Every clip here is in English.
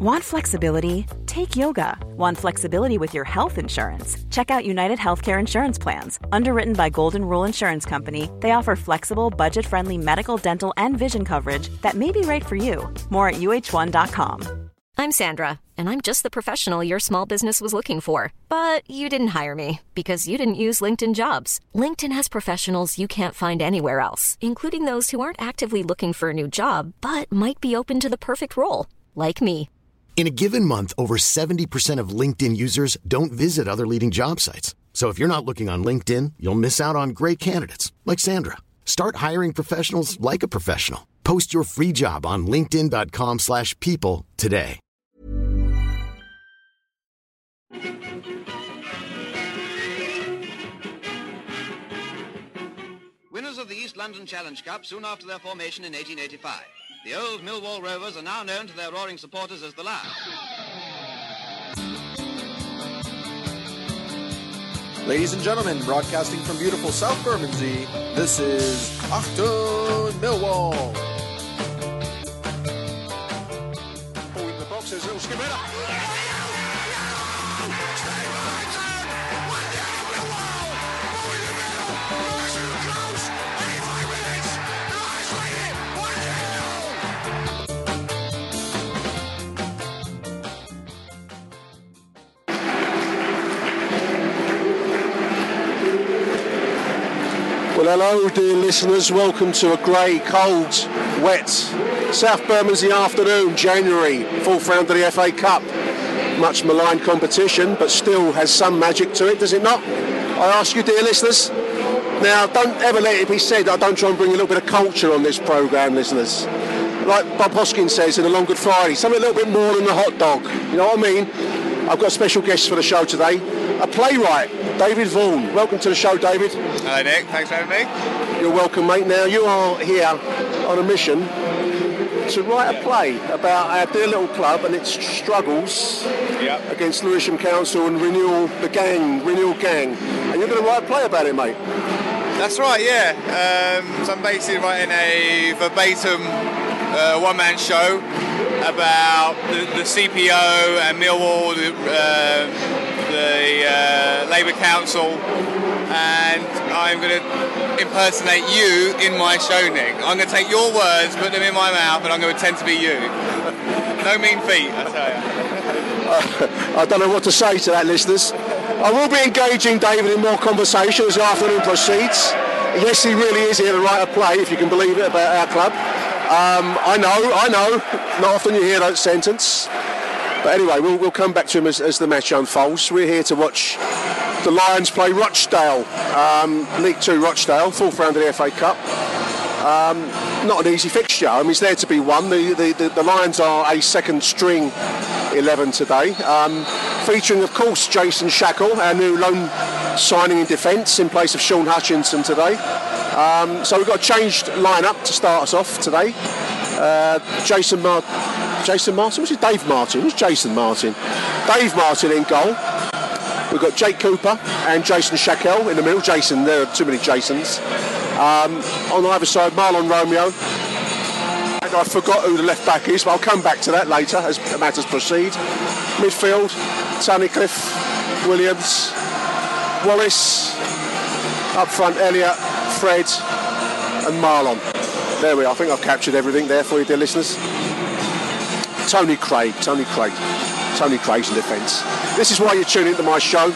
Want flexibility? Take yoga. Want flexibility with your health insurance? Check out United Healthcare Insurance Plans. Underwritten by Golden Rule Insurance Company, they offer flexible, budget friendly medical, dental, and vision coverage that may be right for you. More at uhone.com. I'm Sandra, and I'm just the professional your small business was looking for. But you didn't hire me because you didn't use LinkedIn jobs. LinkedIn has professionals you can't find anywhere else, including those who aren't actively looking for a new job but might be open to the perfect role, like me. In a given month, over 70% of LinkedIn users don't visit other leading job sites. So if you're not looking on LinkedIn, you'll miss out on great candidates like Sandra. Start hiring professionals like a professional. Post your free job on linkedin.com/people today. Winners of the East London Challenge Cup soon after their formation in 1885. The old Millwall Rovers are now known to their roaring supporters as the Lions. Ladies and gentlemen, broadcasting from beautiful South Bermondsey, this is Achtung Millwall. Oh, in the box, there's a little skimmer. Hello, dear listeners. Welcome to a grey, cold, wet South Bermondsey afternoon, January, fourth round of the FA Cup. Much maligned competition, but still has some magic to it, does it not? I ask you, dear listeners. Now, don't ever let it be said that I don't try and bring a little bit of culture on this programme, listeners. Like Bob Hoskins says in A Long Good Friday, something a little bit more than a hot dog. You know what I mean? I've got a special guest for the show today, a playwright, David Vaughan. Welcome to the show, David. Hello, Nick. Thanks for having me. You're welcome, mate. Now, you are here on a mission to write a play about our dear little club and its struggles Yep. against Lewisham Council and Renewal, the gang, Renewal Gang. And you're going to write a play about it, mate. That's right, yeah. Um, so I'm basically writing a verbatim uh, one-man show about the, the CPO and Millwall, the, uh, the uh, Labour Council, and I'm going to impersonate you in my show, Nick. I'm going to take your words, put them in my mouth, and I'm going to pretend to be you. no mean feat, I tell you. I don't know what to say to that, listeners. I will be engaging David in more conversation as the afternoon proceeds. Yes, he really is here to write a play, if you can believe it, about our club. Um, I know, I know. Not often you hear that sentence. But anyway, we'll, we'll come back to him as, as the match unfolds. We're here to watch the Lions play Rochdale, um, League Two Rochdale, fourth round of the FA Cup. Um, not an easy fixture. I mean, it's there to be won. The, the, the, the Lions are a second string 11 today, um, featuring, of course, Jason Shackell, our new loan signing in defence in place of Shaun Hutchinson today. Um, so we've got a changed lineup to start us off today. Uh, Jason Mar- Jason Martin, was it Dave Martin? Who's Jason Martin? Dave Martin in goal. We've got Jake Cooper and Jason Shackell in the middle. Jason, there are too many Jasons. Um, on either side, Mahlon Romeo. And I forgot who the left back is, but I'll come back to that later as matters proceed. Midfield, Tunnicliffe, Williams, Wallace. Up front, Elliott, Fred, and Marlon. There we are. I think I've captured everything there for you, dear listeners. Tony Craig, Tony Craig, Tony Craig's in defence. This is why you tune into my show,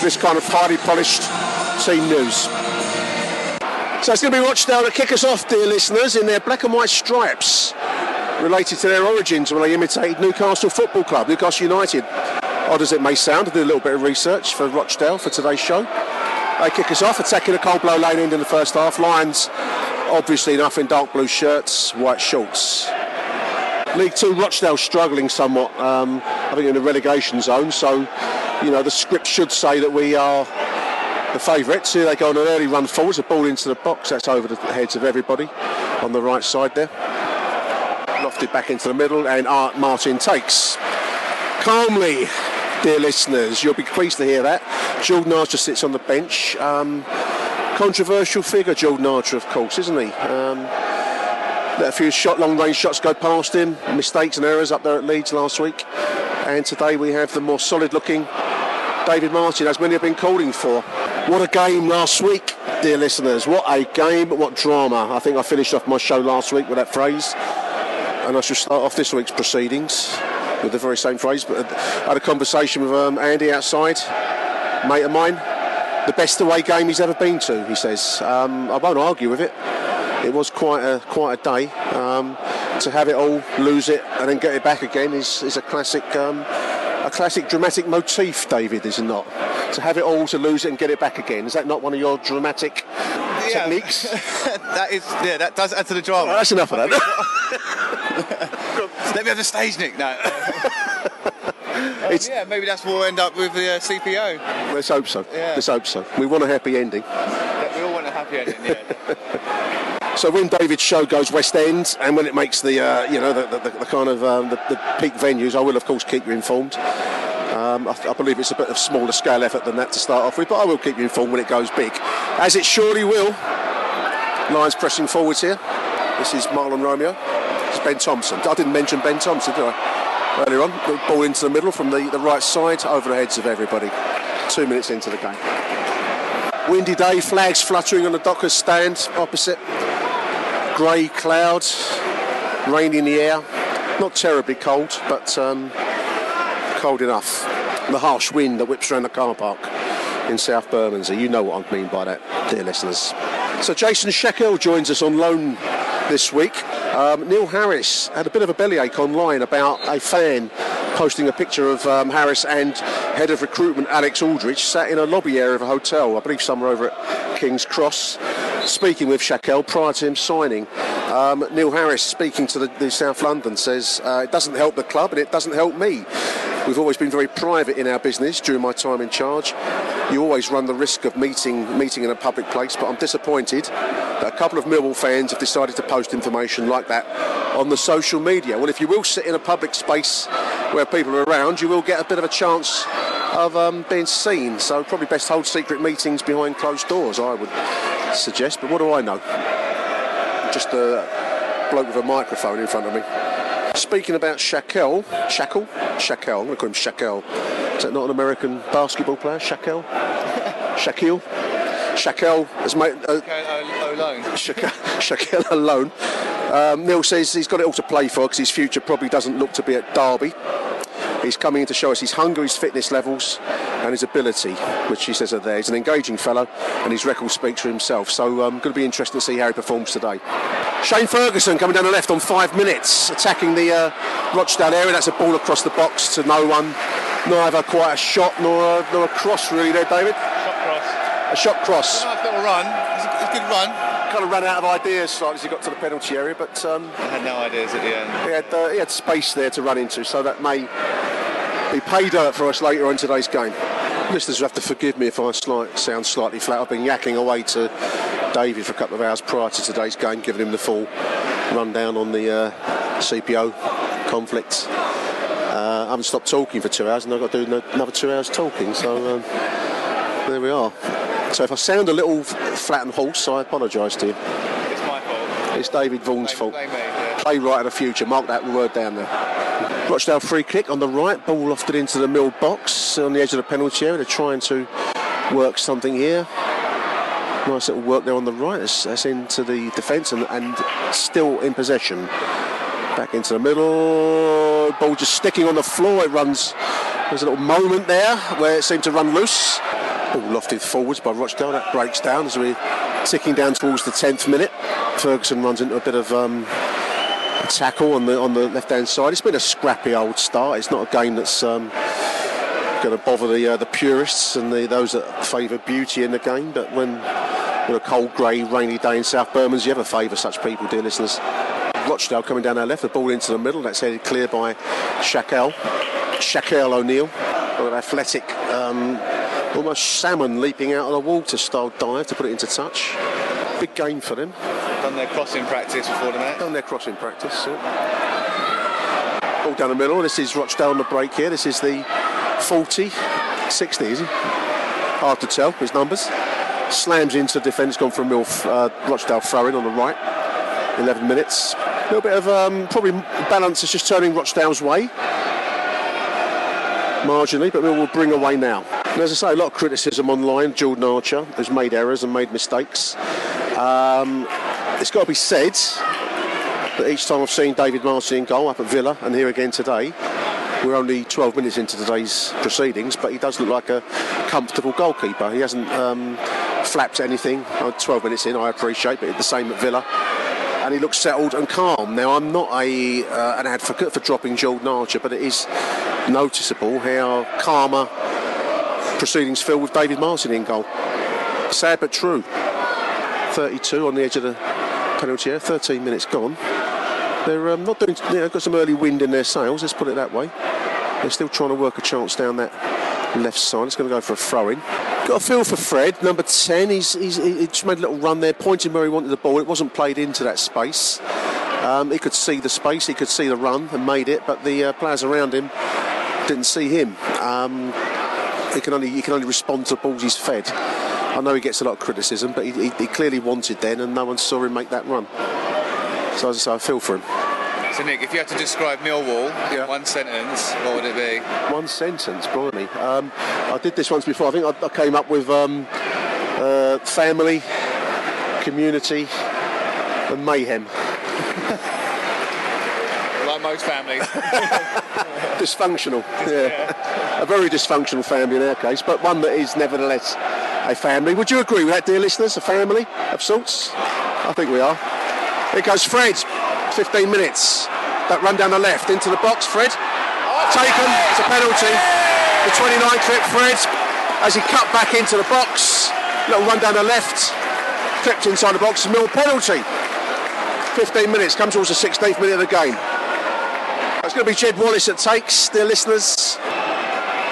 this kind of highly polished team news. So it's going to be Rochdale to kick us off, dear listeners, in their black and white stripes, related to their origins when they imitated Newcastle Football Club, Newcastle United. Odd as it may sound, I did a little bit of research for Rochdale for today's show. They kick us off, attacking the cold blow lane end in the first half. Lions, obviously enough in dark blue shirts, white shorts. League Two, Rochdale struggling somewhat, um, I think in the relegation zone. So, you know, the script should say that we are the favourites. Here they go on an early run forwards, a ball into the box. That's over the heads of everybody on the right side there. Lofted back into the middle, and Art Martin takes calmly. Dear listeners, you'll be pleased to hear that. Jordan Archer sits on the bench. Um, controversial figure, Jordan Archer, of course, isn't he? Um, let a few shot, long range shots go past him. Mistakes and errors up there at Leeds last week. And today we have the more solid looking David Martin, as many have been calling for. What a game last week, dear listeners. What a game, what drama. I think I finished off my show last week with that phrase. And I should start off this week's proceedings with the very same phrase. But I had a conversation with um, Andy outside, mate of mine. The best away game he's ever been to, he says. Um, I won't argue with it. It was quite a quite a day. Um, to have it all, lose it, and then get it back again is, is a classic um, a classic dramatic motif, David, is it not? To have it all, to lose it, and get it back again. Is that not one of your dramatic Yeah. techniques? that is, yeah, that does add to the drama. Well, that's enough of that. Let me have the stage, Nick. No. It's- yeah, maybe that's what we'll end up with the uh, CPO. Let's hope so. Yeah. Let's hope so. We want a happy ending. Yeah, we all want a happy ending. Yeah. So when David's show goes West End, and when it makes the uh, you know the, the, the kind of um, the, the peak venues, I will of course keep you informed. Um, I, I believe it's a bit of smaller scale effort than that to start off with, but I will keep you informed when it goes big, as it surely will. Lions pressing forwards here. This is Mahlon Romeo. Is Ben Thompson. I didn't mention Ben Thompson, did I? Earlier on, ball into the middle from the, the right side, over the heads of everybody. Two minutes into the game. Windy day, flags fluttering on the Dockers stand opposite grey clouds, rain in the air. Not terribly cold, but um, cold enough. The harsh wind that whips around the car park in South Bermondsey. You know what I mean by that, dear listeners. So Jason Shackell joins us on loan this week. Um, Neil Harris had a bit of a bellyache online about a fan posting a picture of um, Harris and head of recruitment Alex Aldridge sat in a lobby area of a hotel, I believe somewhere over at King's Cross, speaking with Shaquille prior to him signing. Um, Neil Harris, speaking to the, the South London, says uh, it doesn't help the club and it doesn't help me. We've always been very private in our business during my time in charge. You always run the risk of meeting meeting in a public place, but I'm disappointed a couple of Millwall fans have decided to post information like that on the social media. Well, if you will sit in a public space where people are around, you will get a bit of a chance of um, being seen. So probably best hold secret meetings behind closed doors, I would suggest. But what do I know? Just a bloke with a microphone in front of me. Speaking about Shaquille, Shackell, Shaquille, I'm going to call him Shaquille. Is that not an American basketball player? Shaquille, Shaquille, Shaquille has made. Uh, Okay, alone. Shaquille, Shaquille alone. Um, Neil says he's got it all to play for because his future probably doesn't look to be at Derby. He's coming in to show us his hunger, his fitness levels, and his ability, which he says are there. He's an engaging fellow, and his record speaks for himself. So um, going to be interesting to see how he performs today. Shane Ferguson coming down the left on five minutes, attacking the uh, Rochdale area. That's a ball across the box to no one. Neither quite a shot nor a, nor a cross, really, there, David. Shot cross. A shot cross. Nice little run. It's a, it's a good run. Kind of ran out of ideas slightly as he got to the penalty area, but um, I had no ideas at the end. he, had, uh, he had space there to run into, so that may be pay dirt for us later on today's game. Listeners will have to forgive me if I slight, sound slightly flat. I've been yakking away to David for a couple of hours prior to today's game, giving him the full rundown on the uh, CPO conflict. Uh, I haven't stopped talking for two hours, and I've got to do another two hours talking, so um, there we are. So if I sound a little flat and hoarse, I apologise to you. It's my fault. It's David Vaughan's fault. blame me. Yeah. Playwright of the future. Mark that word down there. Rochdale free kick on the right. Ball lofted into the middle box on the edge of the penalty area. They're trying to work something here. Nice little work there on the right. That's, that's into the defence and, and still in possession. Back into the middle. Ball just sticking on the floor. It runs. There's a little moment there where it seemed to run loose. Ball lofted forwards by Rochdale. That breaks down as we're ticking down towards the 10th minute. Ferguson runs into a bit of um, a tackle on the on the left hand side. It's been a scrappy old start. It's not a game that's um, going to bother the uh, the purists and the, those that favour beauty in the game. But when on a cold, grey, rainy day in South Bermondsey, you ever favour such people, dear listeners? Rochdale coming down our left, the ball into the middle. That's headed clear by. Shaquille O'Neal. Got an athletic, um, almost salmon leaping out of the water style dive to put it into touch. Big game for them. Done their crossing practice before the match. Done their crossing practice. yeah. All down the middle. This is Rochdale on the break here. This is the 40, 60, is he? Hard to tell, his numbers. Slams into defence, gone from Milf, uh, Rochdale throwing on the right. 11 minutes. A little bit of um, probably balance is just turning Rochdale's way marginally, but we will bring away now. And as I say, a lot of criticism online. Jordan Archer has made errors and made mistakes. Um, it's got to be said that each time I've seen David Martin in goal up at Villa and here again today, we're only 12 minutes into today's proceedings, but he does look like a comfortable goalkeeper. He hasn't um, flapped anything. Uh, 12 minutes in, I appreciate, but the same at Villa. And he looks settled and calm. Now, I'm not a, uh, an advocate for dropping Jordan Archer, but it is noticeable how calmer proceedings feel with David Martin in goal. Sad but true. 32 on the edge of the penalty area, 13 minutes gone. They're um, not doing, you know, got some early wind in their sails, let's put it that way. They're still trying to work a chance down that left side. It's going to go for a throw in. Got a feel for Fred, number 10. He's, he's, he just made a little run there, pointing where he wanted the ball. It wasn't played into that space. Um, he could see the space, he could see the run and made it, but the uh, players around him didn't see him. Um, he can only he can only respond to balls he's fed. I know he gets a lot of criticism, but he, he, he clearly wanted then, and no one saw him make that run. So as I say, I feel for him. So Nick, if you had to describe Millwall in one sentence, what would it be? One sentence, blimey. Um, I did this once before. I think I, I came up with um, uh, family, community, and mayhem. like most families. dysfunctional. Yeah. A very dysfunctional family in our case, but one that is nevertheless a family. Would you agree with that, dear listeners? A family of sorts? I think we are. Here goes Fred. 15 minutes. That run down the left into the box. Fred taken. It's a penalty. The 29 clip Fred as he cut back into the box. Little run down the left. Clipped inside the box. Mill penalty. 15 minutes. Comes towards the 16th minute of the game. It's going to be Jed Wallace that takes, dear listeners.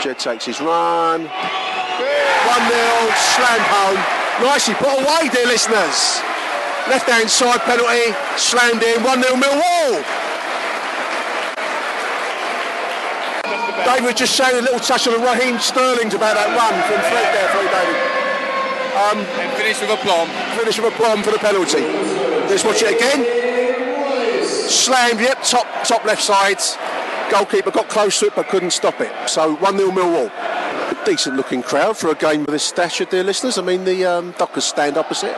Jed takes his run. 1 0, slammed home. Nicely put away, dear listeners. Left hand side penalty, slammed in, 1 0 Millwall. David just saying a little touch on the Raheem Sterling's about that run from Fred there for you, David. Um, and finish with a plum. Finish with a plum for the penalty. Let's watch it again. Slammed, yep, top top left side. Goalkeeper got close to it but couldn't stop it. So 1 0 Millwall. Decent looking crowd for a game of this stature, dear listeners. I mean, the um, Dockers stand opposite.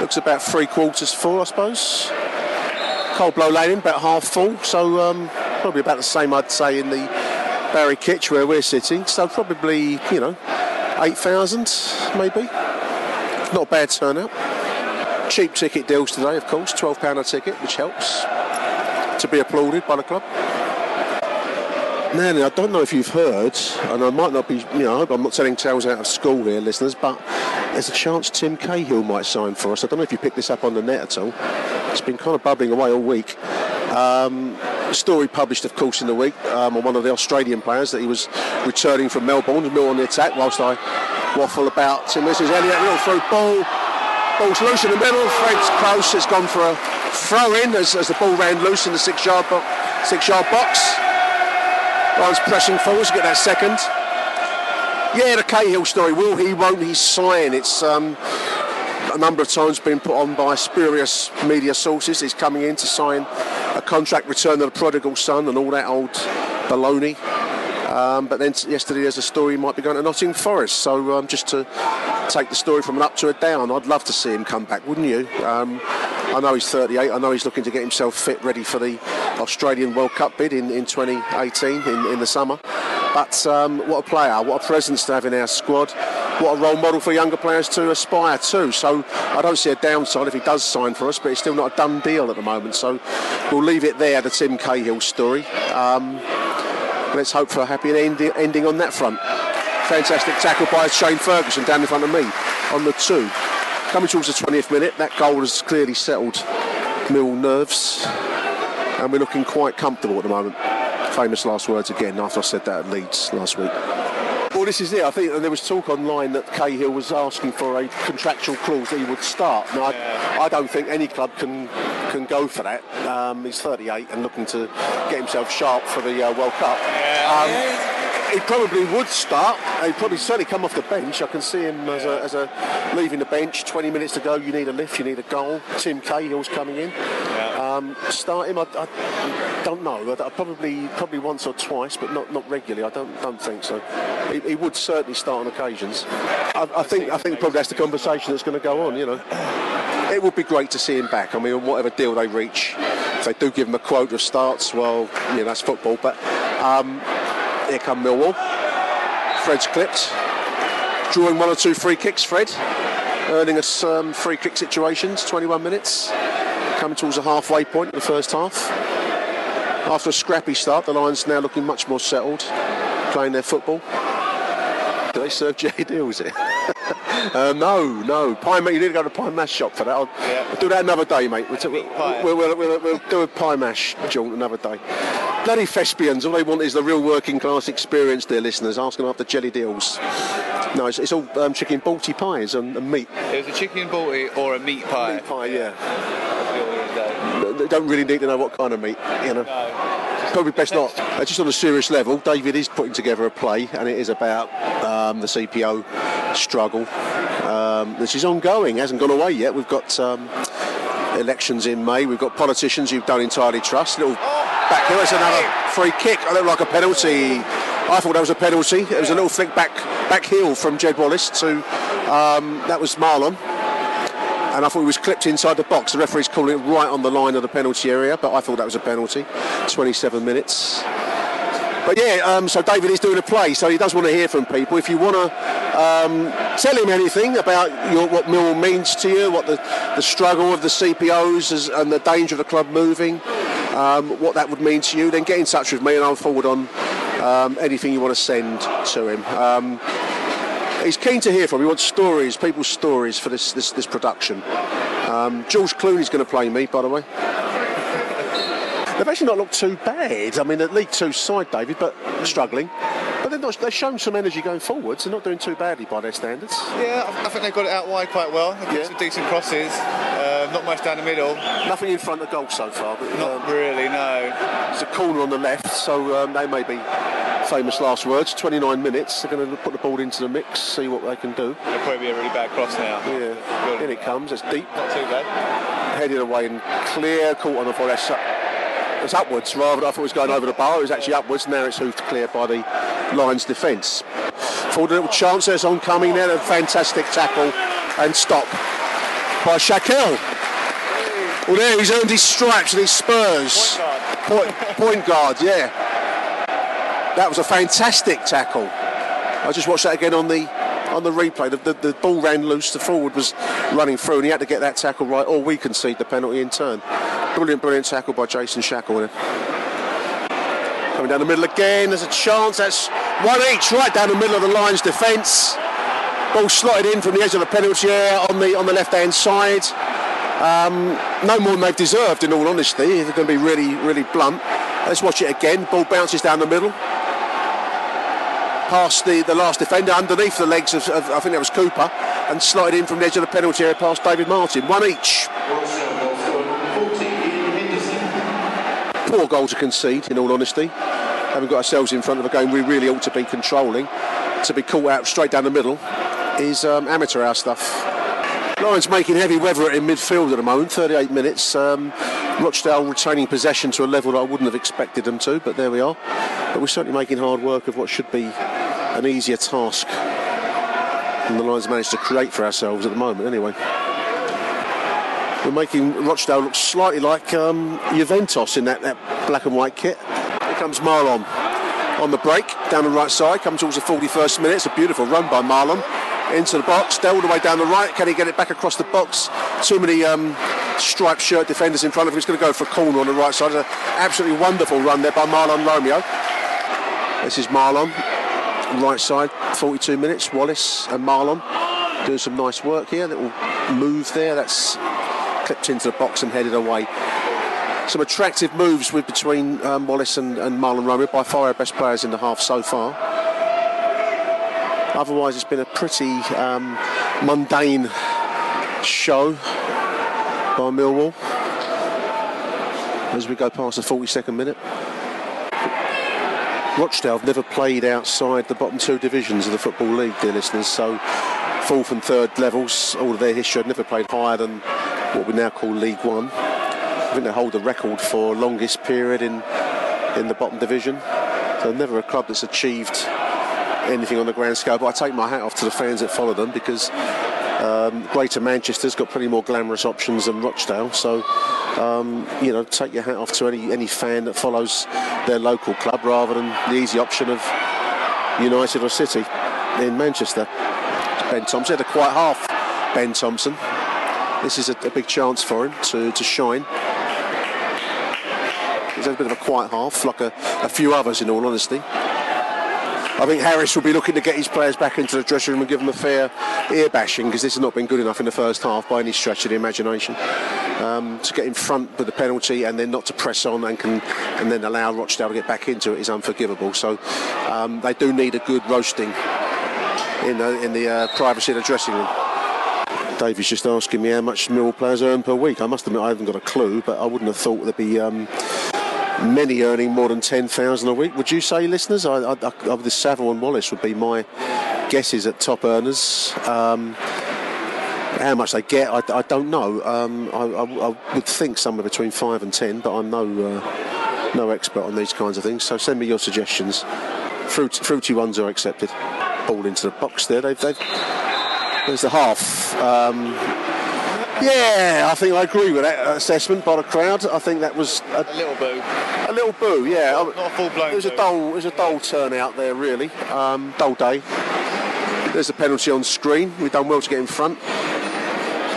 Looks about three quarters full, I suppose. Cold Blow Lane about half full, so um, probably about the same, I'd say, in the Barry Kitch where we're sitting. So probably, you know, 8,000 maybe. Not a bad turnout. Cheap ticket deals today, of course, £12 a ticket, which helps to be applauded by the club. Nanny, I don't know if you've heard, and I might not be, you know, I hope I'm not telling tales out of school here, listeners, but there's a chance Tim Cahill might sign for us. I don't know if you picked this up on the net at all. It's been kind of bubbling away all week. Um, story published, of course, in the week um, on one of the Australian players that he was returning from Melbourne, Mill on the attack, whilst I waffle about Tim. This is Elliott, little through ball. Ball's loose in the middle. Fred's close. It's gone for a throw in as, as the ball ran loose in the six yard, bo- six yard box. Ryan's pressing forward to get that second. Yeah, the Cahill story. Will he, won't he sign? It's um, a number of times been put on by spurious media sources. He's coming in to sign a contract, return of the prodigal son, and all that old baloney. Um, but then yesterday there's a story he might be going to Nottingham Forest. So um, just to take the story from an up to a down, I'd love to see him come back, wouldn't you? Um, I know he's 38. I know he's looking to get himself fit, ready for the Australian World Cup bid in, in 2018 in, in the summer. But um, what a player, what a presence to have in our squad, what a role model for younger players to aspire to. So I don't see a downside if he does sign for us, but it's still not a done deal at the moment. So we'll leave it there, the Tim Cahill story. Um, let's hope for a happy ending, ending on that front. Fantastic tackle by Shane Ferguson down in front of me on the two. Coming towards the 20th minute, that goal has clearly settled Mill nerves, and we're looking quite comfortable at the moment. Famous last words again after I said that at Leeds last week. Well, this is it. I think there was talk online that Cahill was asking for a contractual clause that he would start. Now, yeah. I, I, don't think any club can can go for that. Um, he's 38 and looking to get himself sharp for the uh, World Cup. Yeah. Um, yeah he probably would start. He'd probably certainly come off the bench. I can see him as a, as a leaving the bench. 20 minutes to go. You need a lift. You need a goal. Tim Cahill's coming in. Yeah. Um, start him, I, I don't know. I, I probably probably once or twice, but not, not regularly. I don't don't think so. He, he would certainly start on occasions. I, I think I think probably that's the conversation that's going to go on. You know, it would be great to see him back. I mean, whatever deal they reach, if they do give him a quota of starts, well, you know, that's football. But um, here come Millwall. Fred's clipped, drawing one or two free kicks. Fred earning us um, free kick situations. 21 minutes, coming towards the halfway point in the first half. After a scrappy start, the Lions now looking much more settled, playing their football. Do they serve jellied eels here? uh, no, no. Pie, mate, you need to go to pie mash shop for that. I'll, Yeah. we'll do that another day, mate. We'll, t- we'll, we'll, we'll, do a pie mash jaunt another day. Bloody thespians, all they want is the real working class experience, dear listeners, asking after jellied eels. No, it's, it's all um, chicken balti pies and, and meat. It was a chicken balti or a meat pie. Meat pie, yeah. That's the order of the day. They don't really need to know what kind of meat, you know. Probably best not. Uh, just on a serious level, David is putting together a play, and it is about um, the CPO struggle, um, which is ongoing, hasn't gone away yet. We've got um, elections in May. We've got politicians who don't entirely trust. Little back here, it's another free kick. I look like a penalty. I thought that was a penalty. It was a little flick back back heel from Jed Wallace to um, that was Mahlon and I thought he was clipped inside the box. The referee's calling it right on the line of the penalty area, but I thought that was a penalty. 27 minutes. But yeah, um, so David is doing a play, so he does want to hear from people. If you want to um, tell him anything about your, what Millwall means to you, what the, the struggle of the CPOs is, and the danger of the club moving, um, what that would mean to you, then get in touch with me and I'll forward on um, anything you want to send to him. Um, he's keen to hear from. He wants stories, people's stories for this this, this production. Um, George Clooney's going to play me, by the way. They've actually not looked too bad. I mean, at League Two side, David, but struggling. But they're not, they've shown some energy going forwards. They're not doing too badly by their standards. Yeah, I I think they got it out wide quite well. They got Yeah. some decent crosses. Uh, not much down the middle. Nothing in front of goal so far. But, Not um, really, no. It's a corner on the left, so um, they may be famous last words. 29 minutes. They're going to put the ball into the mix, see what they can do. It'll probably be a really bad cross now. Yeah, in it comes. It's deep. Not too bad. headed away and clear, caught on the ball. That's, it's upwards rather. I thought it was going over the bar. It was actually upwards. Now it's hoofed clear by the Lions defence. Forward a little chance. There's oncoming there. A fantastic tackle and stop by Shaquille. Well, there he's earned his stripes and his spurs. Point, point guard, yeah. That was a fantastic tackle. I just watched that again on the on the replay. The, the, the ball ran loose. The forward was running through, and he had to get that tackle right, or we concede the penalty in turn. Brilliant, brilliant tackle by Jason Shackell. Coming down the middle again. There's a chance. That's one each, right down the middle of the Lions' defence. Ball slotted in from the edge of the penalty area on the on the left-hand side. Um, no more than they've deserved, in all honesty. They're going to be really, really blunt. Let's watch it again. Ball bounces down the middle past the, the last defender underneath the legs of, of I think that was Cooper and slotted in from the edge of the penalty area past David Martin. One each. Poor goal to concede, in all honesty. Having got ourselves in front of a game we really ought to be controlling. To be caught out straight down the middle is um, amateur hour stuff. Lions making heavy weather in midfield at the moment, 38 minutes. Um, Rochdale retaining possession to a level that I wouldn't have expected them to, but there we are. But we're certainly making hard work of what should be an easier task than the Lions managed to create for ourselves at the moment, anyway. We're making Rochdale look slightly like um, Juventus in that, that black and white kit. Here comes Mahlon on the break, down the right side, comes towards the 41st minute. It's a beautiful run by Mahlon into the box, all the way down the right. Can he get it back across the box? Too many um, striped shirt defenders in front of him. He's going to go for a corner on the right side. It's an absolutely wonderful run there by Mahlon Romeo. This is Mahlon, right side, 42 minutes. Wallace and Mahlon doing some nice work here. Little move there. That's clipped into the box and headed away. Some attractive moves with between um, Wallace and, and Mahlon Romeo. By far our best players in the half so far. Otherwise, it's been a pretty um, mundane show by Millwall as we go past the 42nd minute. Rochdale have never played outside the bottom two divisions of the Football League, dear listeners, so fourth and third levels, all of their history, have never played higher than what we now call League One. I think they hold the record for longest period in in the bottom division. So never a club that's achieved anything on the grand scale. But I take my hat off to the fans that follow them because um, Greater Manchester's got plenty more glamorous options than Rochdale. So um, you know, take your hat off to any any fan that follows their local club rather than the easy option of United or City in Manchester. Ben Thompson had a quiet half. Ben Thompson. This is a, a big chance for him to, to shine. He's had a bit of a quiet half, like a, a few others, in all honesty. I think Harris will be looking to get his players back into the dressing room and give them a fair ear bashing because this has not been good enough in the first half by any stretch of the imagination. Um, to get in front with the penalty and then not to press on and can and then allow Rochdale to get back into it is unforgivable. So um, they do need a good roasting in the, in the uh, privacy of the dressing room. Davy's just asking me how much Mill players earn per week. I must admit I haven't got a clue, but I wouldn't have thought there'd be um, many earning more than 10,000 a week. Would you say, listeners? I, I, I, the Saville and Wallace would be my guesses at top earners. Um, how much they get, I, I don't know. Um, I, I, would think somewhere between five and ten, but I'm no uh, no expert on these kinds of things. So send me your suggestions. Fruit, fruity ones are accepted. Ball into the box there. They've, they've there's the half. Um, yeah, I think I agree with that assessment by the crowd. I think that was a, a little boo. A little boo, yeah. Not, not a full blown. It was boo. a dull, it was a dull turnout there, really. Um, dull day. There's a penalty on screen. We've done well to get in front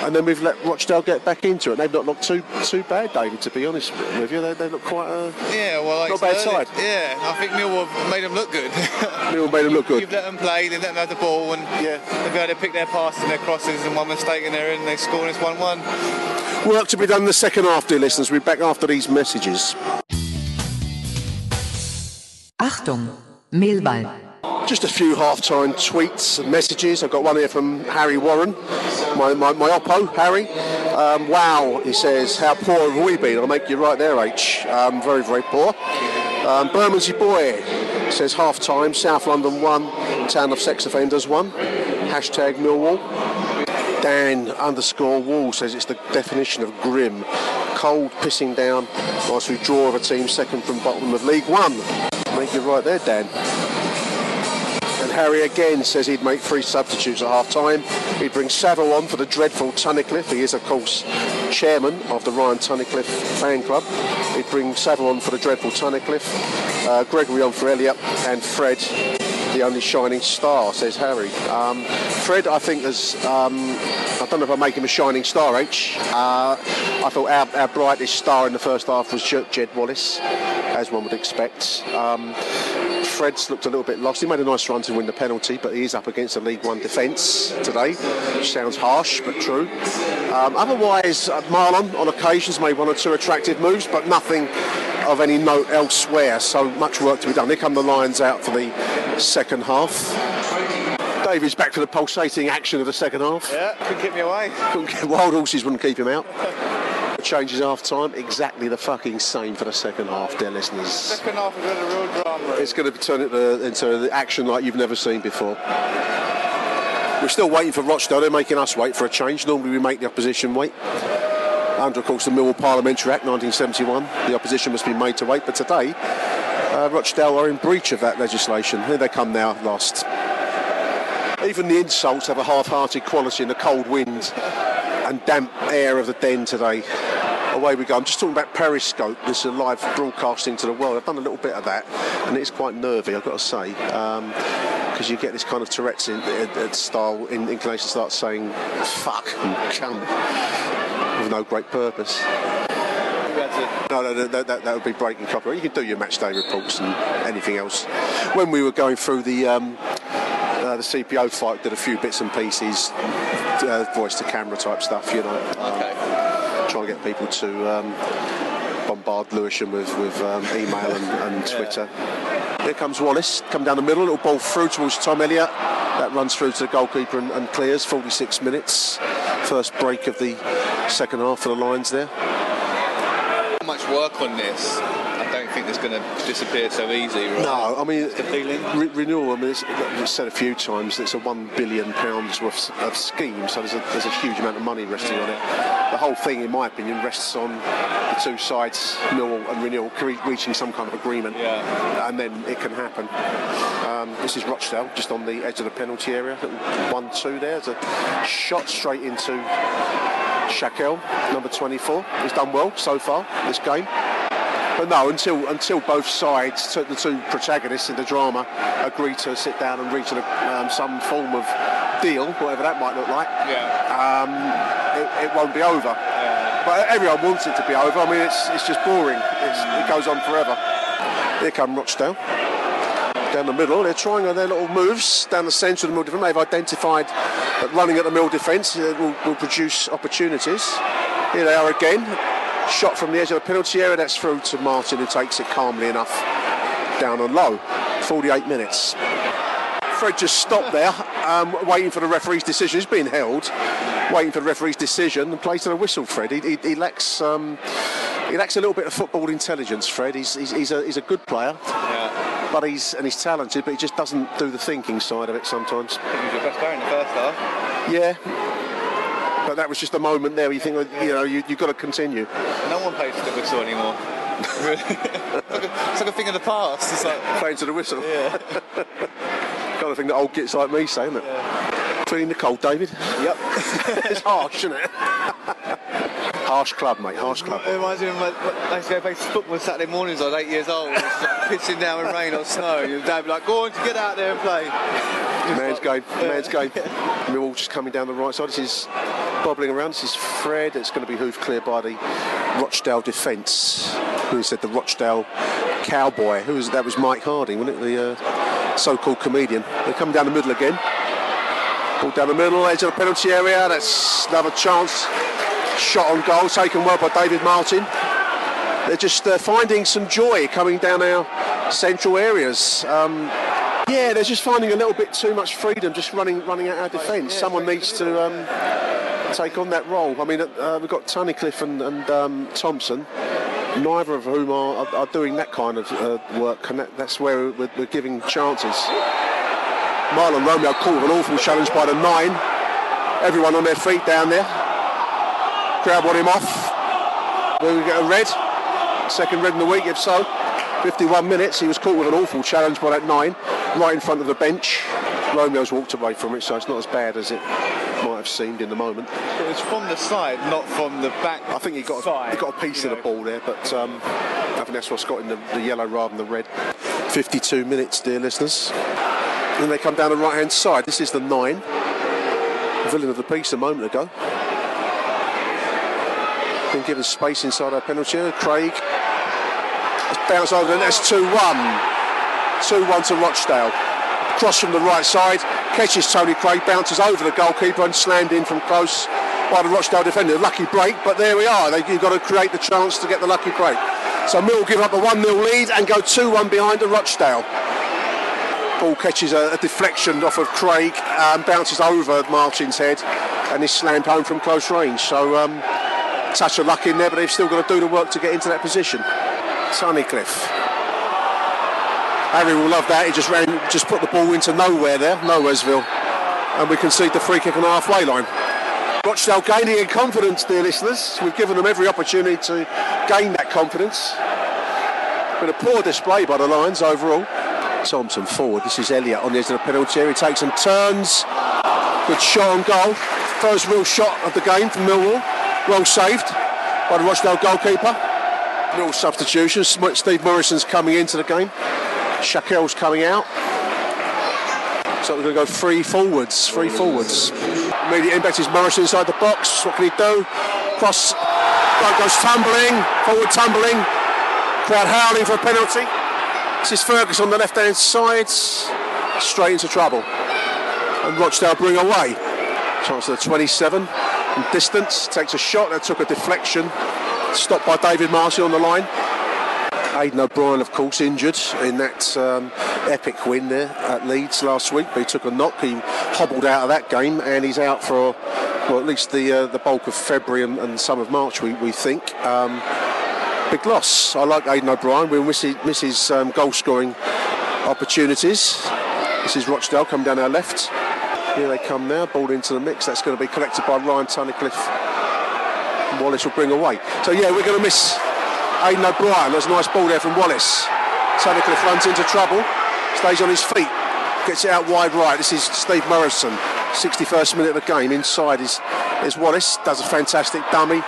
and then we've let Rochdale get back into it. They've not looked too too bad, David. To be honest with you, they, they look quite a yeah, well, like not bad earlier, side. Yeah, I think Millwall made them look good. Millwall made them look good. You've let them play, they let them have the ball, and yeah. they've able to pick their passes and their crosses, and one mistake and they're in, they score, and it's one-one. Work to be done the second half, dear listeners. We'll be back after these messages. Achtung, Millwall. Just a few half-time tweets and messages. I've got one here from Harry Warren, my, my, my oppo, Harry. Um, wow, he says, how poor have we been? I'll make you right there, H. Um, very, very poor. Um, Bermondsey Boy says half-time, South London 1, Town of Sex Offenders 1. Hashtag Millwall. Dan underscore Wall says it's the definition of grim. Cold pissing down whilst we draw of a team second from bottom of League One. Make you right there, Dan. And Harry again says he'd make three substitutes at half time. He'd bring Saville on for the dreadful Tunnicliffe. He is, of course, chairman of the Ryan Tunnicliffe fan club. He'd bring Saville on for the dreadful Tunnicliffe. Uh, Gregory on for Elliott, and Fred the only shining star, says Harry. Um, Fred, I think there's, um, I don't know if I make him a shining star, H. Uh, I thought our, our, brightest star in the first half was Jed Wallace, as one would expect. Um, Fred's looked a little bit lost. He made a nice run to win the penalty, but he is up against a League One defence today, which sounds harsh but true. Um, otherwise, uh, Mahlon on occasions made one or two attractive moves, but nothing of any note elsewhere. So much work to be done. Here come the Lions out for the second half. David's back for the pulsating action of the second half. Yeah, couldn't keep me away. Wild horses wouldn't keep him out. changes half time, exactly the fucking same for the second half, dear listeners. Second half is a real drama. It's going to turn it into the action like you've never seen before. We're still waiting for Rochdale. They're making us wait for a change. Normally we make the opposition wait. Under, of course, the Millwall Parliamentary Act 1971, the opposition must be made to wait. But today, uh, Rochdale are in breach of that legislation. Here they come now, lost. Even the insults have a half-hearted quality in the cold wind and damp air of the den today. Away we go. I'm just talking about Periscope. This is a live broadcasting to the world. I've done a little bit of that, and it's quite nervy, I've got to say, because um, you get this kind of Tourette's in, uh, style in, inclination to start saying "fuck" and "cunt" with no great purpose. No, no, that, that, that would be breaking copyright. You can do your match day reports and anything else. When we were going through the um, uh, the CPO fight, did a few bits and pieces, uh, voice to camera type stuff, you know. Um, okay. Trying to get people to um, bombard Lewisham with, with um, email and, and Twitter. Yeah. Here comes Wallace, come down the middle, little ball through towards Tom Elliott. That runs through to the goalkeeper and, and clears. 46 minutes. First break of the second half for the Lions there. How Much work on this. I don't think it's going to disappear so easy. Right? No, I mean. Re- renewal. I mean, it's, it's said a few times. It's a one billion pounds worth of scheme, so there's a, there's a huge amount of money resting on it. The whole thing, in my opinion, rests on the two sides, Millwall and Renewal, re- reaching some kind of agreement, Yeah. and then it can happen. Um, this is Rochdale, just on the edge of the penalty area. One-two there. There's a shot straight into Shaquille, number 24. He's done well so far this game. But no, until until both sides, the two protagonists in the drama, agree to sit down and reach an, um, some form of deal, whatever that might look like, Yeah. um, it, it won't be over. Yeah. But everyone wants it to be over. I mean, it's it's just boring. It's, it goes on forever. Here come Rochdale. Down the middle, they're trying their little moves down the centre of the middle defence. They've identified that running at the middle defence uh, will, will produce opportunities. Here they are again. Shot from the edge of the penalty area. That's through to Martin, who takes it calmly enough down on low. 48 minutes. Fred just stopped there, um, waiting for the referee's decision. He's being held, waiting for the referee's decision, and plays to the whistle. Fred, he, he, he lacks. Um, he lacks a little bit of football intelligence, Fred. He's, he's, he's, a, he's a good player, Yeah. but he's and he's talented, but he just doesn't do the thinking side of it sometimes. I think he was your best player in the first half. Yeah, but that was just a moment there. You think, you know, you, you've got to continue. No one plays to the whistle anymore. It's, like a, it's like a thing of the past. It's like, Playing to the whistle. yeah. kind of thing that old gits like me say, isn't it? Feeling the cold, David? Yep. it's harsh, isn't it? harsh club, mate. Harsh club. It reminds me of when I used to go play football on Saturday mornings. I was eight years old. It was like pissing down with rain or snow. Your dad would be like, "Go on, get out there and play." Man's game, man's game. And we're all just coming down the right side. This is bobbling around. This is Fred. It's going to be hoofed clear by the Rochdale defence. Who said the Rochdale cowboy? Who was that? Was Mike Harding, wasn't it? The uh, so-called comedian. They come down the middle again. Ball down the middle, edge of the penalty area. That's another chance. Shot on goal, taken well by David Martin. They're just uh, finding some joy coming down our central areas. Um, yeah, they're just finding a little bit too much freedom, just running, running at our defence. Someone needs to um, take on that role. I mean, uh, we've got Tunnicliffe and, and um, Thompson, neither of whom are, are, are doing that kind of uh, work, and that, that's where we're, we're giving chances. Mahlon Romeo caught an awful challenge by the nine. Everyone on their feet down there. Crowd want him off. Will we get a red? Second red in the week, if so. 51 minutes. He was caught with an awful challenge by that nine, right in front of the bench. Romeo's walked away from it, so it's not as bad as it might have seemed in the moment. It was from the side, not from the back. I think he got a, he got a piece of the ball there, but um, I think that's what's got in the, the yellow rather than the red. 52 minutes, dear listeners. Then they come down the right hand side. This is the nine. Villain of the piece a moment ago. Been given space inside our penalty area. Craig. It's bounced over, and that's 2 1. 2 1 to Rochdale. Cross from the right side. Catches Tony Craig, bounces over the goalkeeper and slammed in from close by the Rochdale defender. Lucky break, but there we are. They, you've got to create the chance to get the lucky break. So Mill give up a 1 0 lead and go 2 1 behind to Rochdale. Ball catches a, a deflection off of Craig, um, bounces over Martin's head, and is slammed home from close range. So, um, touch of luck in there, but they've still got to do the work to get into that position. Tunnicliffe. Harry will love that. He just ran, just put the ball into nowhere there, Nowheresville, and we concede the free kick on the halfway line. Rochdale gaining in confidence, dear listeners. We've given them every opportunity to gain that confidence. Been a poor display by the Lions overall. Thompson forward. This is Elliott on the edge of the penalty area. He takes and turns. Good shot on goal. First real shot of the game from Millwall. Well saved by the Rochdale goalkeeper. Little substitution. Steve Morison's coming into the game. Shaquille's coming out. So we're going to go three forwards. Three forwards. Immediate impact is Morison inside the box. What can he do? Cross. Right goes tumbling. Forward tumbling. Crowd howling for a penalty. This is Fergus on the left hand side. Straight into trouble. And Rochdale bring away. Chance of the 27. From distance. Takes a shot. That took a deflection. Stopped by David Marshall on the line. Aiden O'Brien, of course, injured in that um, epic win there at Leeds last week. But he took a knock. He hobbled out of that game, and he's out for well, at least the uh, the bulk of February and, and some of March. We, we think. Um, big loss. I like Aiden O'Brien. We'll miss his, miss his um, goal scoring opportunities. This is Rochdale coming down our left. Here they come now, ball into the mix. That's going to be collected by Ryan Tunnicliffe. Wallace will bring away. So yeah, we're going to miss Aiden O'Brien. There's a nice ball there from Wallace. Tunnicliffe runs into trouble, stays on his feet, gets it out wide right. This is Steve Morison, 61st minute of the game. Inside is, is Wallace, does a fantastic dummy.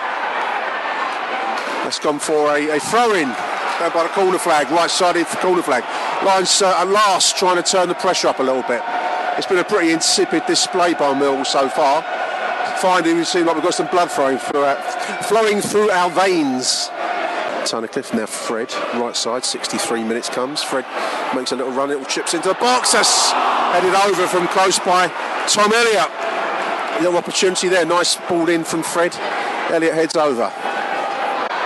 That's gone for a, a throw in down by the corner flag, right sided corner flag. Lions uh, at last trying to turn the pressure up a little bit. It's been a pretty insipid display by Millwall so far. Finally, we seem like we've got some blood flowing through our, flowing through our veins. Tunnicliffe now Fred, right side, 63 minutes comes. Fred makes a little run, little chips into the box. That's headed over from close by Tom Elliott. Little opportunity there, nice ball in from Fred. Elliott heads over.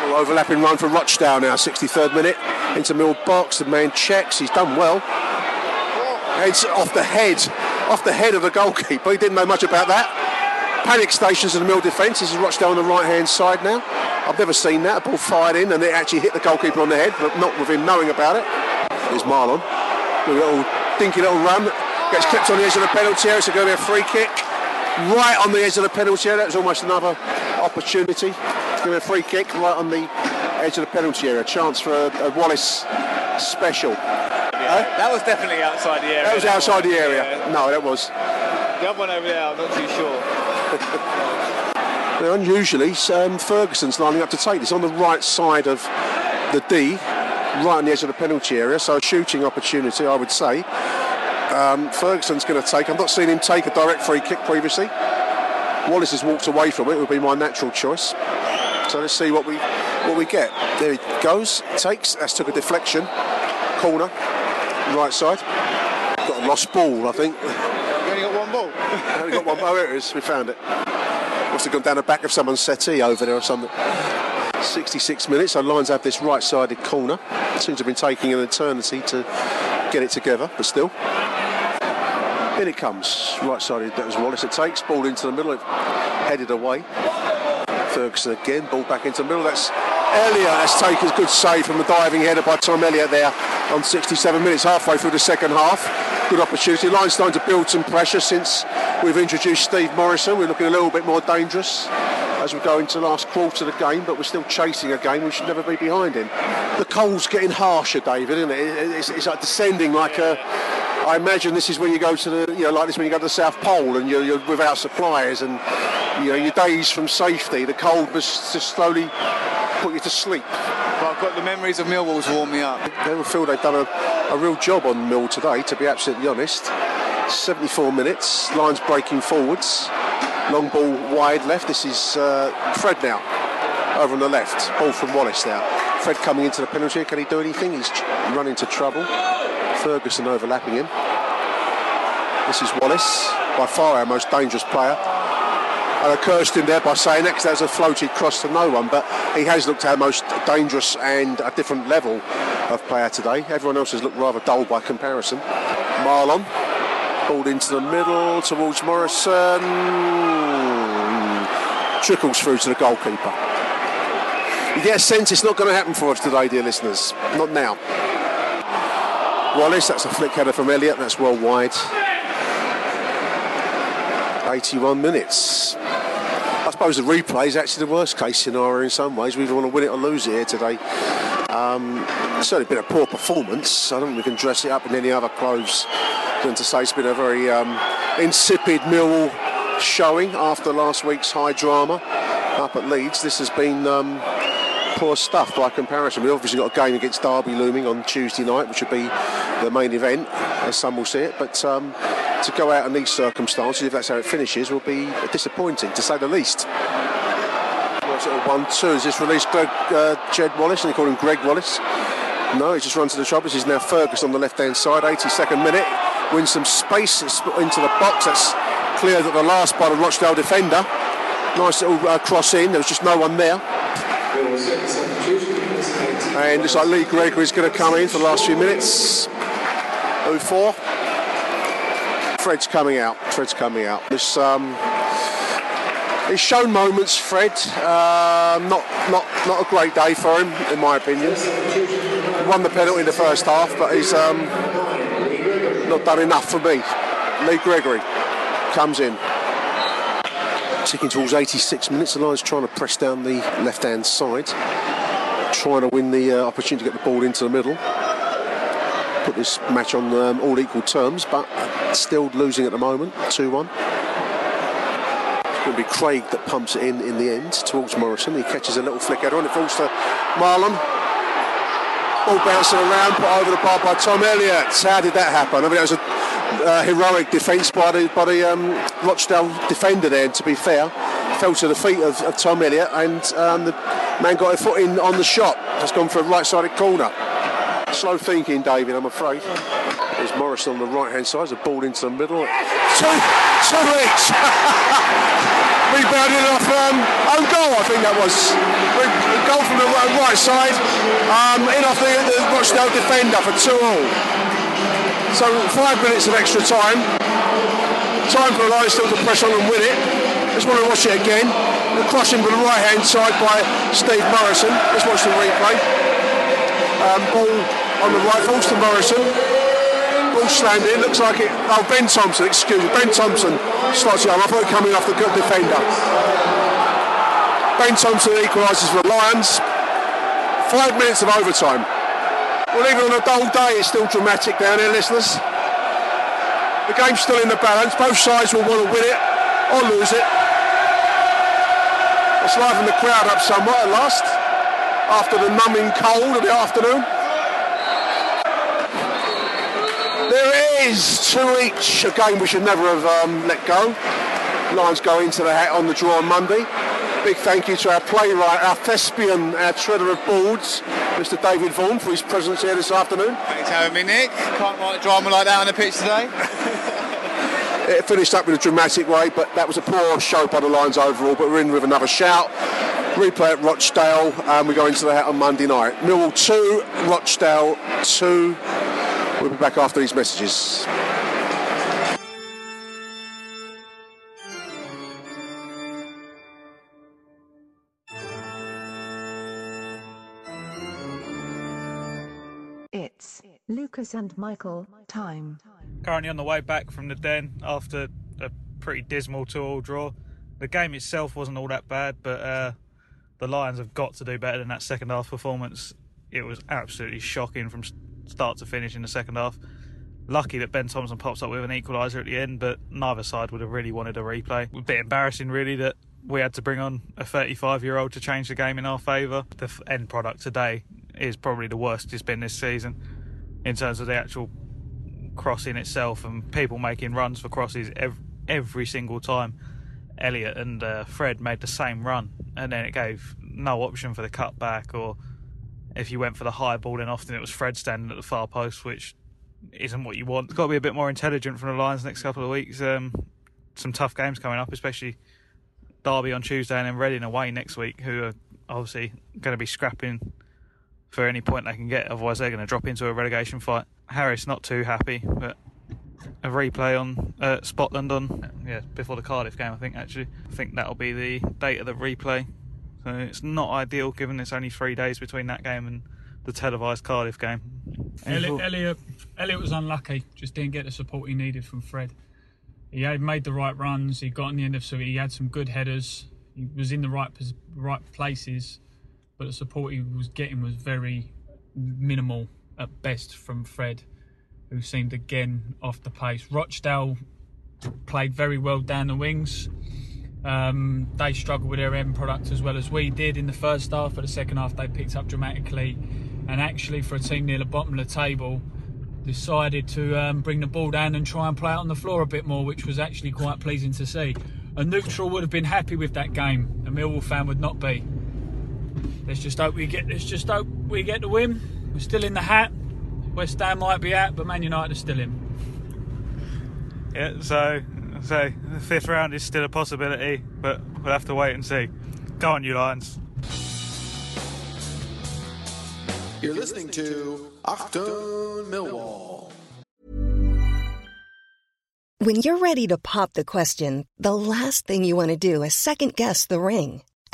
Little overlapping run for Rochdale now, 63rd minute. Into Mill box, the man checks, he's done well. Heads off the head, off the head of the goalkeeper. He didn't know much about that. Panic stations in the Mill defence. This is Rochdale on the right hand side now. I've never seen that. A ball fired in and it actually hit the goalkeeper on the head, but not with him knowing about it. There's Mahlon. A little dinky little run. Gets clipped on the edge of the penalty area. It's going to be a free kick. Right on the edge of the penalty area. That was almost another opportunity. It's going to be a free kick right on the edge of the penalty area. A chance for a, a Wallace special. That was definitely outside the area. That was outside the area. Yeah. No, that was. The other one over there, I'm not too sure. Now, unusually, um, Ferguson's lining up to take this on the right side of the D, right on the edge of the penalty area. So a shooting opportunity, I would say. Um, Ferguson's going to take. I've not seen him take a direct free kick previously. Wallace has walked away from it. It would be my natural choice. So let's see what we what we get. There he goes. Takes. That's took a deflection. Corner. Right side. Got a lost ball, I think. You only got one ball. Only got one. Oh, here it is. We found it. Must have gone down the back of someone's settee over there or something. 66 minutes. So Lions have this right-sided corner. Seems to have been taking an eternity to get it together, but still. In it comes. Right-sided. That was Wallace. It takes ball into the middle. It headed away. Ferguson again. Ball back into the middle. That's Elliott. That's taken a good save from the diving header by Tom Elliott there on 67 minutes, halfway through the second half. Good opportunity. Lions starting to build some pressure since we've introduced Steve Morison. We're looking a little bit more dangerous as we go into last quarter of the game, but we're still chasing a game. We should never be behind him. The cold's getting harsher, David, isn't? It- It's, it's like descending like a. I imagine this is when you go to the, you know, like this when you go to the South Pole and you're, you're without supplies and, you know, your days from safety. The cold must just slowly put you to sleep. But got the memories of Millwall Millwall's warm me up. They will feel they've done a, a real job on Mill today, to be absolutely honest. 74 minutes, lines breaking forwards. Long ball wide left. This is uh, Fred now, over on the left. Ball from Wallace now. Fred coming into the penalty. Can he do anything? He's run into trouble. Ferguson overlapping him. This is Wallace, by far our most dangerous player. I cursed him there by saying that 'cause that was a floated cross to no one, but he has looked our most dangerous and a different level of player today. Everyone else has looked rather dull by comparison. Mahlon, balled into the middle towards Morison. Trickles through to the goalkeeper. You get a sense it's not going to happen for us today, dear listeners. Not now. Wallace, that's a flick header from Elliott, that's well wide. 81 minutes. I suppose the replay is actually the worst case scenario in some ways. We want to win it or lose it here today. Um, it's certainly been a poor performance. I don't think we can dress it up in any other clothes than to say it's been a very um, insipid Millwall showing after last week's high drama up at Leeds. This has been um, poor stuff by comparison. We've obviously got a game against Derby looming on Tuesday night, which would be the main event, as some will see it. But um, to go out in these circumstances, if that's how it finishes, will be disappointing, to say the least. Well, sort of one-two. Is this released Greg, uh, Jed Wallace, and they call him Greg Wallace? No, he just runs to the. This is now Ferguson the left-hand side, 82nd minute. Wins some space into the box. That's cleared at the last by the Rochdale defender. Nice little uh, cross in. There was just no one there. And looks like Lee Gregory's going to come in for the last few minutes. 04. Fred's coming out. Fred's coming out. Um, He's shown moments, Fred. Um, not not not a great day for him, in my opinion. Won the penalty in the first half, but he's um, not done enough for me. Lee Gregory comes in. Ticking towards 86 minutes, the Lions trying to press down the left-hand side, trying to win the uh, opportunity to get the ball into the middle. This match on um, all equal terms, but still losing at the moment, 2-1. It's going to be Craig that pumps it in in the end towards Morison. He catches a little flick and it falls to Mahlon. Ball bouncing around, put over the bar by Tom Elliott. How did that happen? I mean, it was a uh, heroic defence by the, by the um, Rochdale defender there, to be fair. Fell to the feet of, of Tom Elliott and um, the man got a foot in on the shot. Has gone for a right-sided corner. Slow thinking, David, I'm afraid. There's Morison on the right-hand side. There's a ball into the middle. Two, two each. Rebounded off um, own goal, I think that was. Goal from the right, right side. Um, in off the, the Rochdale defender for two all. So five minutes of extra time. Time for still to press on and win it. Just want to watch it again. The crossing from the right hand side by Steve Morison. Let's watch the replay. Um, ball on the right, falls to Morison. Ball slammed in, looks like it. Oh, Ben Thompson, excuse me. Ben Thompson slots it. I thought it coming off the good defender. Ben Thompson equalises for the Lions. Five minutes of overtime. Well, even on a dull day, it's still dramatic down here, listeners. The game's still in the balance. Both sides will want to win it or lose it. Let's liven the crowd up somewhat at last after the numbing cold of the afternoon. There is two each, a game we should never have um, let go. Lions go into the hat on the draw on Monday. Big thank you to our playwright, our thespian, our treader of boards, Mr. David Vaughan, for his presence here this afternoon. Thanks for having me, Nick. Can't write drama like that on the pitch today. It finished up in a dramatic way, but that was a poor show by the Lions overall. But we're in with another shout. Replay at Rochdale, and we go into that on Monday night. Millwall 2, Rochdale 2. We'll be back after these messages. It's Lucas and Michael time. Currently on the way back from the den after a pretty dismal two-all draw. The game itself wasn't all that bad, but uh, the Lions have got to do better than that second half performance. It was absolutely shocking from start to finish in the second half. Lucky that Ben Thompson pops up with an equaliser at the end, but neither side would have really wanted a replay. A bit embarrassing, really, that we had to bring on a 35-year-old to change the game in our favour. The end product today is probably the worst it's been this season in terms of the actual crossing itself and people making runs for crosses every, every single time. Elliott and uh, Fred made the same run, and then it gave no option for the cutback, or if you went for the high ball, then often it was Fred standing at the far post, which isn't what you want. It's got to be a bit more intelligent from the Lions next couple of weeks. Um, some tough games coming up, especially Derby on Tuesday and then Reading away next week, who are obviously going to be scrapping for any point they can get. Otherwise, they're going to drop into a relegation fight. Harris not too happy, but a replay on uh, Scotland on yeah before the Cardiff game. I think actually, I think that'll be the date of the replay. So it's not ideal given it's only three days between that game and the televised Cardiff game. Elliott, Elliott, Elliott was unlucky. Just didn't get the support he needed from Fred. He had made the right runs. He got in the end of so he had some good headers. He was in the right right places, but the support he was getting was very minimal at best from Fred, who seemed again off the pace. Rochdale played very well down the wings. Um, they struggled with their end product as well as we did in the first half, but the second half they picked up dramatically. And actually, for a team near the bottom of the table, decided to um, bring the ball down and try and play it on the floor a bit more, which was actually quite pleasing to see. A neutral would have been happy with that game. A Millwall fan would not be. Let's just hope we get. Let's just hope we get the win. We're still in the hat. West Ham might be out, but Man United are still in. Yeah, so so the fifth round is still a possibility, but we'll have to wait and see. Go on, you Lions. You're listening to Achtung Millwall. When you're ready to pop the question, the last thing you want to do is second guess the ring.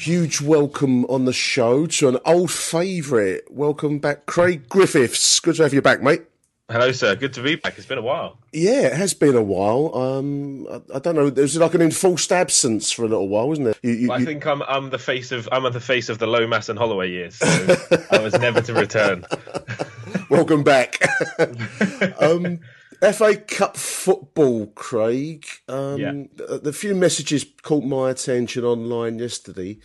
Huge welcome on the show to an old favourite. Welcome back, Craig Griffiths. Good to have you back, mate. Hello, sir. Good to be back. It's been a while. Yeah, it has been a while. Um, I, I don't know. There was like an enforced absence for a little while, wasn't it? You, you, I think I'm I'm the face of I'm the face of the Lomas and Holloway years. So I was never to return. Welcome back. um, FA Cup football, Craig. Um, Yeah. the, the few messages caught my attention online yesterday.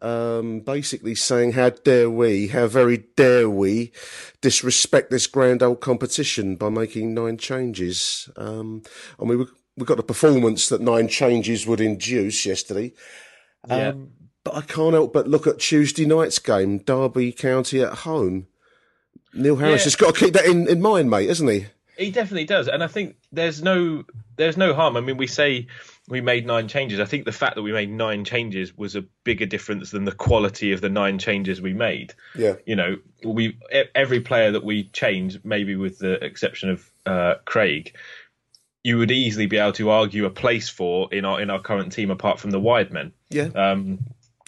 Um, basically saying, "How dare we? How very dare we disrespect this grand old competition by making nine changes?" Um, and we were, we got a performance that nine changes would induce yesterday. Yeah. Um, but I can't help but look at Tuesday night's game, Derby County at home. Neil Harris Yeah. has got to keep that in, in mind, mate, hasn't he? He definitely does, and I think there's no there's no harm. I mean, we say we made nine changes. I think the fact that we made nine changes was a bigger difference than the quality of the nine changes we made. Yeah. You know, we every player that we changed, maybe with the exception of uh, Craig, you would easily be able to argue a place for in our in our current team apart from the wide men. Yeah. Um,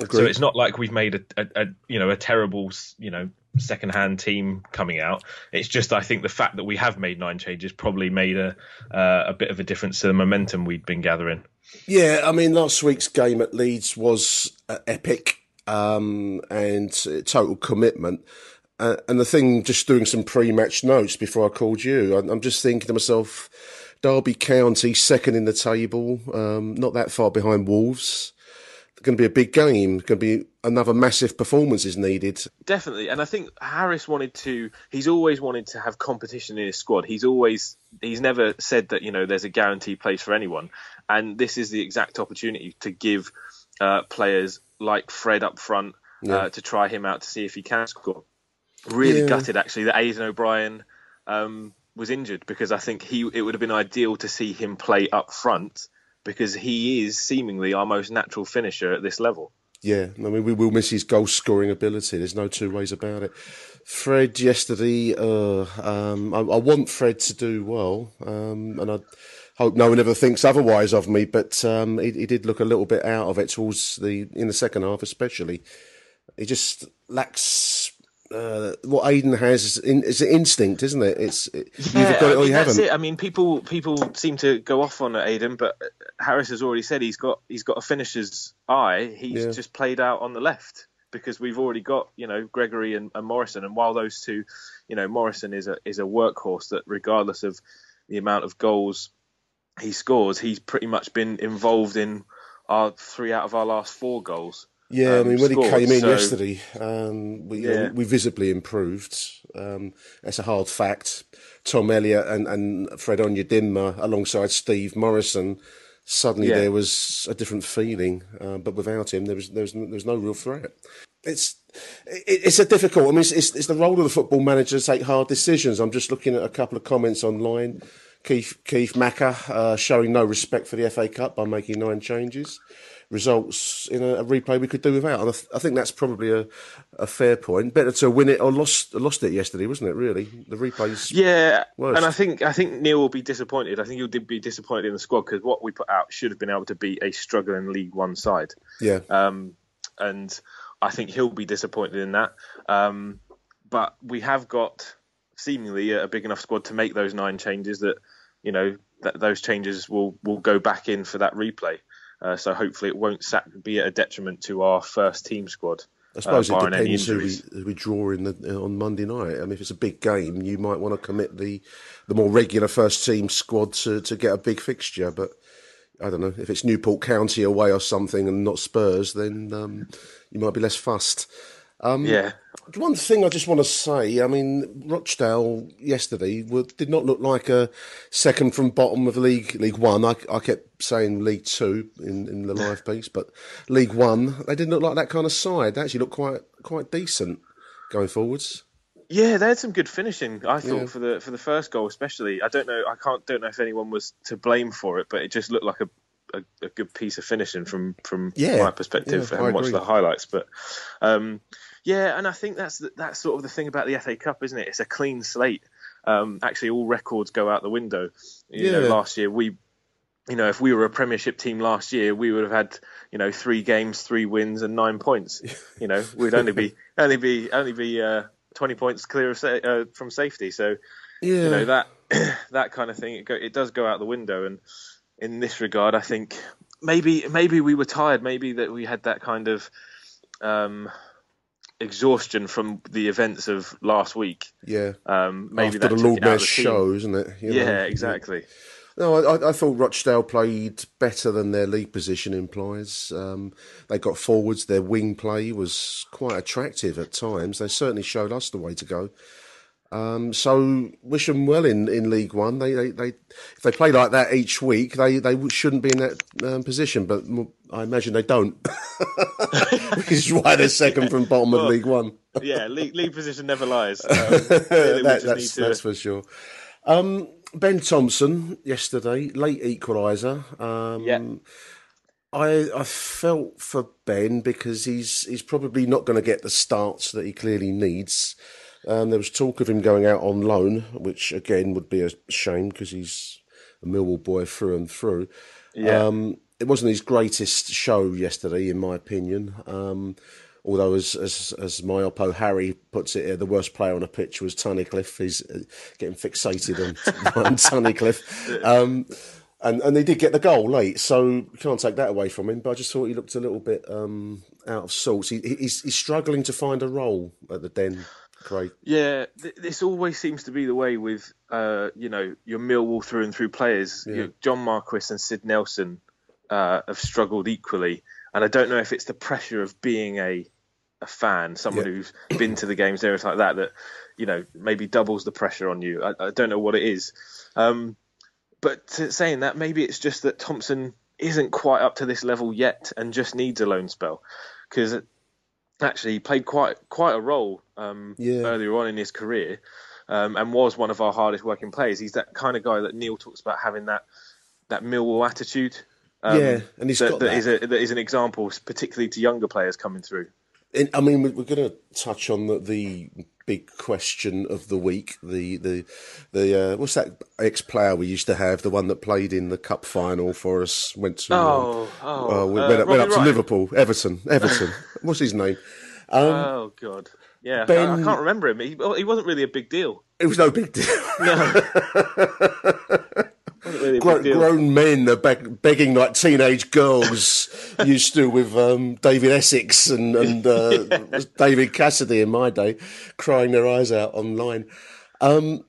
so it's not like we've made a, a, a you know a terrible you know second hand team coming out. It's just I think the fact that we have made nine changes probably made a uh, a bit of a difference to the momentum we'd been gathering. Yeah, I mean, last week's game at Leeds was uh, epic um, and total commitment. Uh, and the thing, just doing some pre-match notes before I called you, I, I'm just thinking to myself, Derby County second in the table, um, not that far behind Wolves. Going to be a big game. Going to be another massive performance is needed. Definitely, and I think Harris wanted to. He's always wanted to have competition in his squad. He's always he's never said that you know there's a guaranteed place for anyone, and this is the exact opportunity to give uh, players like Fred up front Yeah. uh, to try him out to see if he can score. Really Yeah. gutted actually that Aiden O'Brien um, was injured because I think he it would have been ideal to see him play up front because he is seemingly our most natural finisher at this level. Yeah, I mean, we will miss his goal scoring ability. There's no two ways about it. Fred yesterday, uh, um, I, I want Fred to do well, um, and I hope no one ever thinks otherwise of me. But um, he, he did look a little bit out of it towards the in the second half, especially. He just lacks uh, what Aiden has. Is, in, is an instinct, isn't it? It's it, you've got I it or mean, you that's haven't. it. I mean, people people seem to go off on Aiden, but Harris has already said he's got he's got a finisher's eye. He's Yeah. just played out on the left because we've already got you know Gregory and, and Morison, and while those two, you know, Morison is a is a workhorse that regardless of the amount of goals he scores, he's pretty much been involved in our three out of our last four goals. Yeah, I um, mean, when scored. he came in So- yesterday, um, we, Yeah. we visibly improved. Um, that's a hard fact. Tom Elliott and, and Fred Onyedinma alongside Steve Morison, suddenly Yeah. there was a different feeling. Uh, but without him, there was there was, there was no real threat. It's it, it's a difficult. I mean, it's, it's, it's the role of the football manager to take hard decisions. I'm just looking at a couple of comments online. Keith Keith Macker uh, showing no respect for the FA Cup by making nine changes results in a, a replay we could do without. And I, th- I, think that's probably a, a fair point. Better to win it or lost lost it yesterday, wasn't it? Really, the replays. Yeah, worst. and I think I think Neil will be disappointed. I think he'll be disappointed in the squad because what we put out should have been able to beat a struggling League One side. Yeah. Um, and I think he'll be disappointed in that. Um, but we have got seemingly a big enough squad to make those nine changes that you know that those changes will will go back in for that replay. Uh, so hopefully it won't be at a detriment to our first team squad. I suppose uh, it depends who we, who we, draw in the, uh, on Monday night. I mean, if it's a big game, you might want to commit the the more regular first team squad to, to get a big fixture. But I don't know if it's Newport County away or something and not Spurs, then um, you might be less fussed. Um, yeah. One thing I just want to say, I mean, Rochdale yesterday did not look like a second from bottom of League League One. I, I kept saying League Two in, in the live piece, but League One, they didn't look like that kind of side. They actually looked quite quite decent going forwards. Yeah, they had some good finishing. I thought yeah. for the for the first goal, especially. I don't know. I can't don't know if anyone was to blame for it, but it just looked like a a, a good piece of finishing from from yeah. my perspective. Yeah, I haven't watched the highlights, but um, yeah, and I think that's that's sort of the thing about the FA Cup, isn't it? It's a clean slate. Um, actually, all records go out the window. You yeah. know, last year we, you know, if we were a Premiership team last year, we would have had you know three games, three wins, and nine points. You know, we'd only be only be only be uh, twenty points clear of sa- uh, from safety. So yeah. you know that that kind of thing it, go, it does go out the window. And in this regard, I think maybe maybe we were tired. Maybe that we had that kind of. Um, exhaustion from the events of last week. Yeah. Um, maybe After the Lord Mayor's show, isn't it? You yeah, know? exactly. No, I, I, thought Rochdale played better than their league position implies. Um, they got forwards. Their wing play was quite attractive at times. They certainly showed us the way to go. Um, so wish them well in, in League One. They, they, they if they play like that each week, they, they shouldn't be in that um, position. But I imagine they don't, which is why they're second from bottom well, of League One. yeah, league, league position never lies. Um, that, that's, to... that's for sure. Um, ben Thompson yesterday, late equaliser. Um, yeah. I I felt for Ben because he's he's probably not going to get the starts that he clearly needs. Um, there was talk of him going out on loan, which again would be a shame because he's a Millwall boy through and through. Yeah. Um, it wasn't his greatest show yesterday, in my opinion. Um, although, as, as as my oppo Harry puts it, here, the worst player on a pitch was Tunnicliffe. He's uh, getting fixated on, on Tunnicliffe. Um, and and they did get the goal late, so you can't take that away from him. But I just thought he looked a little bit um, out of sorts. He, he's, he's struggling to find a role at the Den. Craig. Yeah, th- this always seems to be the way with uh, you know your Millwall through and through players. Yeah. You know, John Marquis and Sid Nelson uh, have struggled equally, and I don't know if it's the pressure of being a a fan, someone Yeah. who's been to the games, areas like that, that you know maybe doubles the pressure on you. I, I don't know what it is, um, but to, saying that, maybe it's just that Thompson isn't quite up to this level yet, and just needs a loan spell because actually he played quite quite a role um, Yeah. earlier on in his career, um, and was one of our hardest working players. He's that kind of guy that Neil talks about having that that Millwall attitude. Um, Yeah, and he's that, got that that. is a, that is an example, particularly to younger players coming through. And, I mean, we- we're going to touch on the, the big question of the week. The the the uh, what's that ex player we used to have? The one that played in the cup final for us. Went to Oh, um, oh, uh, we uh, went, up- went up to Wright. Liverpool. Everton. Everton. what's his name? Um, oh God, yeah, I- I, can't remember him. He, he wasn't really a big deal. It was no big deal. No, really a Gro- deal. grown men are beg- begging like teenage girls used to with um, David Essex and, and uh, David Cassidy in my day, crying their eyes out online. Um,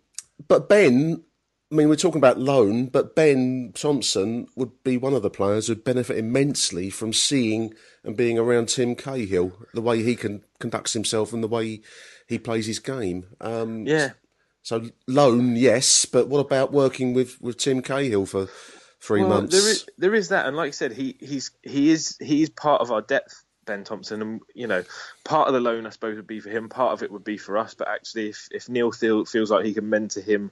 but Ben, I mean, we're talking about loan, but Ben Thompson would be one of the players who'd benefit immensely from seeing and being around Tim Cahill, the way he can conducts himself and the way he plays his game. Um, Yeah. So loan, yes, but what about working with, with Tim Cahill for three Well, months? There is, there is that, and like I said, he he's he is he is part of our depth, Ben Thompson, and you know, part of the loan I suppose would be for him, part of it would be for us. But actually, if if Neil feel, feels like he can mentor him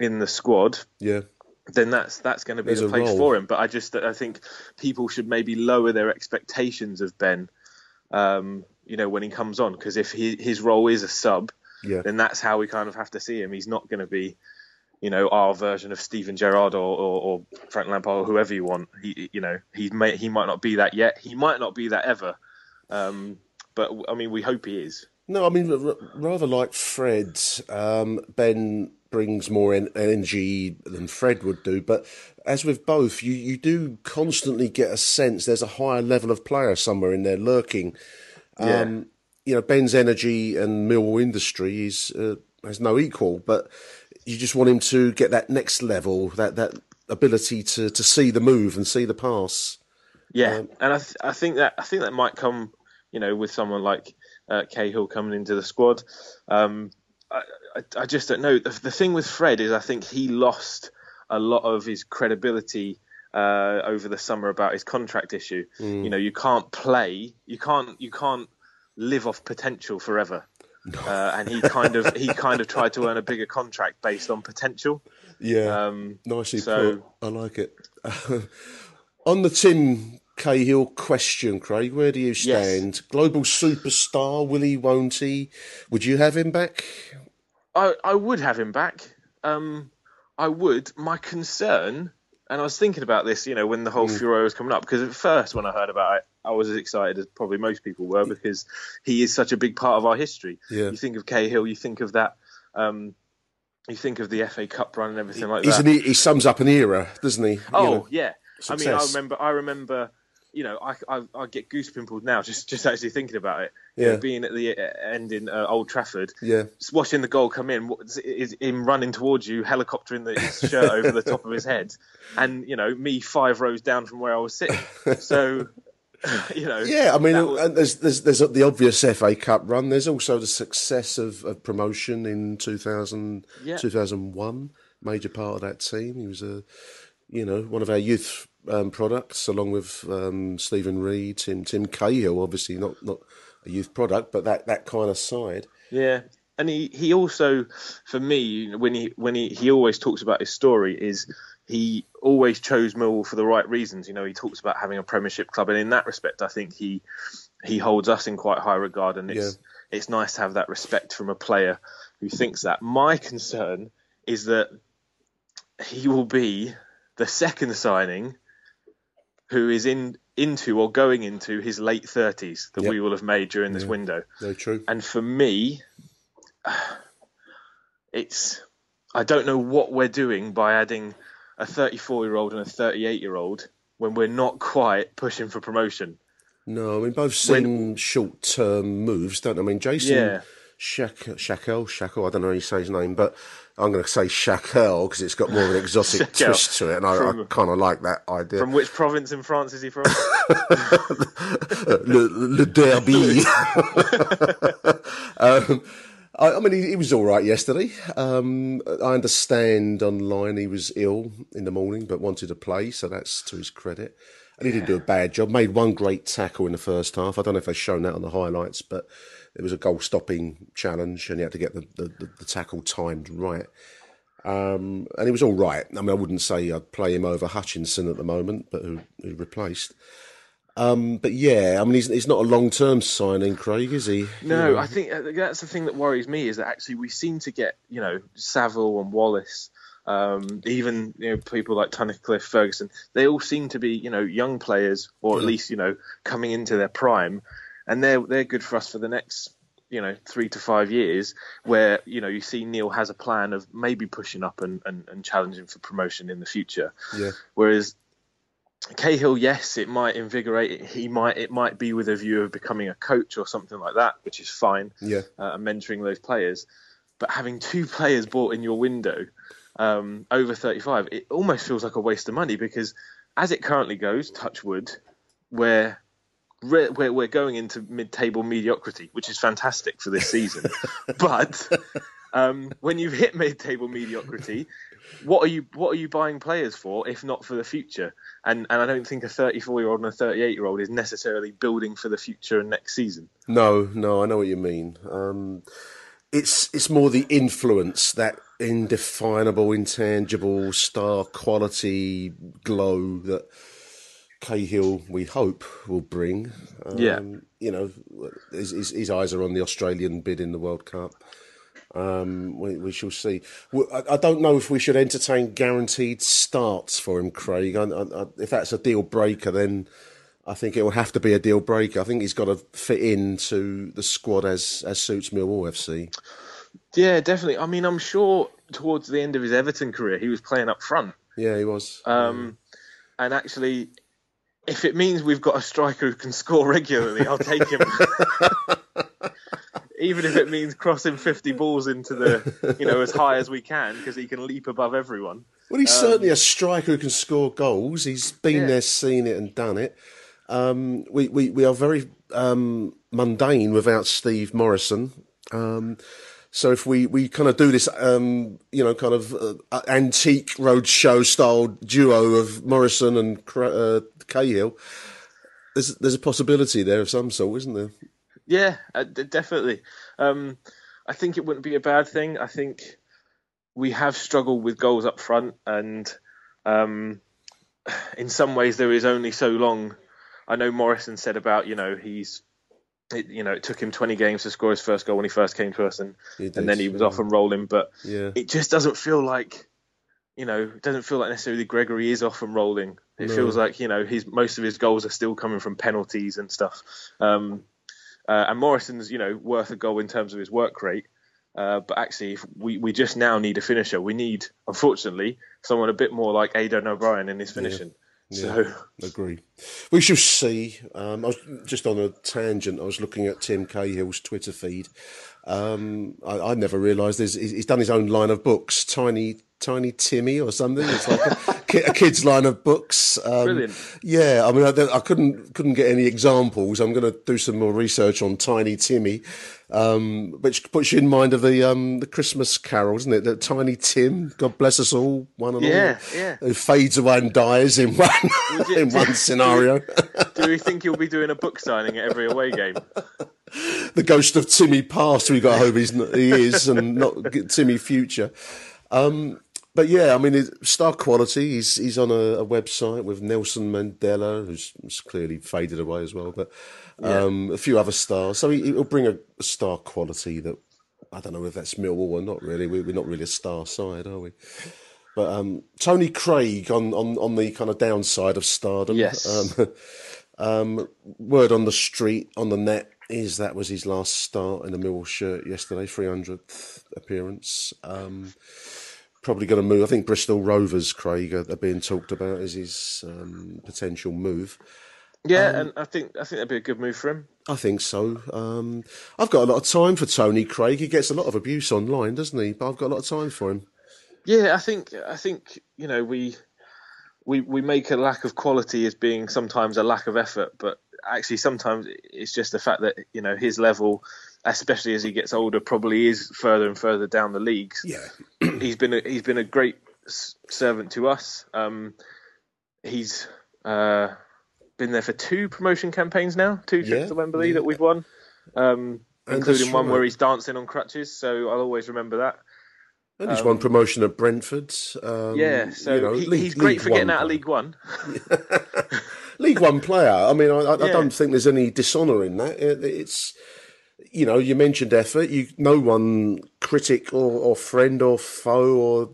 in the squad, yeah, then that's that's going to be There's the place for him. But I just I think people should maybe lower their expectations of Ben. Um, you know, when he comes on, because if he, his role is a sub, yeah. then that's how we kind of have to see him. He's not going to be, you know, our version of Steven Gerrard or, or, or Frank Lampard or whoever you want. He, you know, he may he might not be that yet. He might not be that ever. Um, but I mean, we hope he is. No, I mean, r- rather like Fred, um, Ben brings more en- energy than Fred would do. But as with both, you, you do constantly get a sense there's a higher level of player somewhere in there lurking. Yeah. Um, you know, Ben's energy and Millwall industry is uh, has no equal, but you just want him to get that next level, that that ability to, to see the move and see the pass. Yeah, and I, th- I think that I think that might come, you know, with someone like uh, Cahill coming into the squad. Um, I, I, I just don't know. The, the thing with Fred is, I think he lost a lot of his credibility uh, over the summer about his contract issue. Mm. You know, you can't play, you can't, you can't live off potential forever. Uh, and he kind of he kind of tried to earn a bigger contract based on potential. Yeah, Um, nicely so- put. I like it. On the Tim Cahill question, Craig, where do you stand? Global superstar, will he, won't he? Would you have him back? I, I would have him back. Um, I would. My concern, and I was thinking about this, you know, when the whole Mm. furore was coming up, because at first when I heard about it, I was as excited as probably most people were because he is such a big part of our history. Yeah. You think of Cahill, you think of that, um, you think of the FA Cup run and everything like He's that. an, he sums up an era, doesn't he? You Oh know, yeah, I mean, I remember, I remember, you know, I, I, I get goose pimples now just just actually thinking about it. You Yeah. know, being at the end in uh, Old Trafford, Yeah. watching the goal come in, is him running towards you, helicoptering the, his shirt over the top of his head, and you know, me five rows down from where I was sitting. So, you know, Yeah, I mean, was- and there's, there's there's the obvious FA Cup run. There's also the success of, of promotion in 2000, Yeah. 2001. Major part of that team. He was a, you know, one of our youth um, products, along with um, Steven Reid, Tim Tim Cahill. Obviously, not not a youth product, but that, that kind of side. Yeah, and he, he also, for me, when he when he, he always talks about his story, is he always chose Millwall for the right reasons. You know, he talks about having a Premiership club, and in that respect, I think he he holds us in quite high regard, and it's it's nice to have that respect from a player who thinks that. My concern is that he will be the second signing who is in into or going into his late 30s that Yep. we will have made during this Yeah. window. Very true. And for me, it's I don't know what we're doing by adding a 34 year old and a 38 year old when we're not quite pushing for promotion. No, I mean both seem short term moves, don't they? I mean Jason Yeah. Shak- Shackle, Shackle, I don't know how you say his name, but I'm going to say Shackle because it's got more of an exotic twist to it, and I, I kind of like that idea. From which province in France is he from? le, le derby. um, I, I mean, he, he was all right yesterday. Um, I understand online he was ill in the morning, but wanted to play, so that's to his credit. And he didn't do a bad job. Made one great tackle in the first half. I don't know if they've shown that on the highlights, but it was a goal-stopping challenge, and he had to get the, the, the, the tackle timed right. Um, and he was all right. I mean, I wouldn't say I'd play him over Hutchinson at the moment, but who, who replaced. Um, but yeah, I mean, he's, he's not a long term signing, Craig, is he? No, know, I think uh, that's the thing that worries me is that actually we seem to get, you know, Saville and Wallace, um, even you know people like Tunnicliffe, Ferguson. They all seem to be, you know, young players or at Yeah. least you know coming into their prime, and they're they're good for us for the next, you know, three to five years. Where you know you see Neil has a plan of maybe pushing up and, and, and challenging for promotion in the future. Yeah. Whereas Cahill, yes, it might invigorate. He might it might be with a view of becoming a coach or something like that, which is fine. Yeah. uh, and mentoring those players. But having two players bought in your window um, over 35, it almost feels like a waste of money because as it currently goes, touch wood, we're re- we're, we're going into mid-table mediocrity, which is fantastic for this season. but um, when you've hit mid-table mediocrity, what are you what are you buying players for if not for the future? And and I don't think a 34 year old and a 38 year old is necessarily building for the future and next season. No, no, I know what you mean. Um, it's it's more the influence that indefinable, intangible star quality glow that Cahill, we hope, will bring. Um, Yeah. You know, his, his, his eyes are on the Australian bid in the World Cup. Um, we, we shall see. I, I don't know if we should entertain guaranteed starts for him, Craig. I, I, if that's a deal breaker, then I think it will have to be a deal breaker. I think he's got to fit into the squad as as suits Millwall FC. Yeah, definitely. I mean, I'm sure towards the end of his Everton career, he was playing up front. Yeah, he was. Um, and actually, if it means we've got a striker who can score regularly, I'll take him. Even if it means crossing 50 balls into the, you know, as high as we can, because he can leap above everyone. Well, he's Um, certainly a striker who can score goals. He's been Yeah. there, seen it, and done it. Um, we, we, we are very um, mundane without Steve Morison. Um, so if we, we kind of do this, um, you know, kind of uh, antique roadshow style duo of Morison and uh, Cahill, there's there's a possibility there of some sort, isn't there? Yeah, uh, definitely. Um, I think it wouldn't be a bad thing. I think we have struggled with goals up front, and um, in some ways there is only so long. I know Morison said about you know he's. It, you know, it took him 20 games to score his first goal when he first came to us, and did, and then he was yeah. off and rolling. But Yeah. it just doesn't feel like, you know, it doesn't feel like necessarily Gregory is off and rolling. It No. feels like you know his most of his goals are still coming from penalties and stuff. Um, uh, and Morison's you know worth a goal in terms of his work rate. Uh, but actually, if we we just now need a finisher. We need, unfortunately, someone a bit more like Aiden O'Brien in his finishing. So Yeah, agree. We shall see. Um, I was just on a tangent. I was looking at Tim Cahill's Twitter feed. Um, I, I never realised he's he's done his own line of books, Tiny Tiny Timmy or something. It's like a, ki- a kid's line of books. Um, Brilliant. Yeah, I mean, I, I couldn't couldn't get any examples. I'm going to do some more research on Tiny Timmy, um, which puts you in mind of the um, the Christmas Carol, isn't it? That Tiny Tim, God bless us all, one and Yeah, all, yeah. who fades away and dies in one in one scenario. do we think you'll be doing a book signing at every away game? the ghost of Timmy past. we've got to hope he's he is, and not Timmy future. Um, but yeah, I mean, star quality. He's he's on a, a website with Nelson Mandela, who's, clearly faded away as well, but um, a few other stars. So he, he'll bring a, star quality that I don't know if that's Millwall or not. Really, we, we're not really a star side, are we? But um, Tony Craig on, on, on the kind of downside of stardom. Yes. Um, um, word on the street, on the net, is that was his last start in a Millwall shirt yesterday, 300th appearance. Um, probably going to move. I think Bristol Rovers, Craig, are, are being talked about as his um, potential move. Yeah, Um, and I think I think that'd be a good move for him. I think so. Um, I've got a lot of time for Tony Craig. He gets a lot of abuse online, doesn't he? But I've got a lot of time for him. Yeah, I think I think you know we we we make a lack of quality as being sometimes a lack of effort, but actually sometimes it's just the fact that you know his level, especially as he gets older, probably is further and further down the leagues. Yeah, he's been a, he's been a great servant to us. Um, he's uh, been there for two promotion campaigns now, two trips Yeah, to Wembley yeah. that we've won, um, including one right. where he's dancing on crutches. So I'll always remember that. And he's Um, won promotion at Brentford. Um, yeah, so you know, he, League- he's great for getting out of League One. League One player. I mean, I, I, I don't think there's any dishonour in that. It, it's, you know, you mentioned effort. You, no one critic or, or friend or foe or,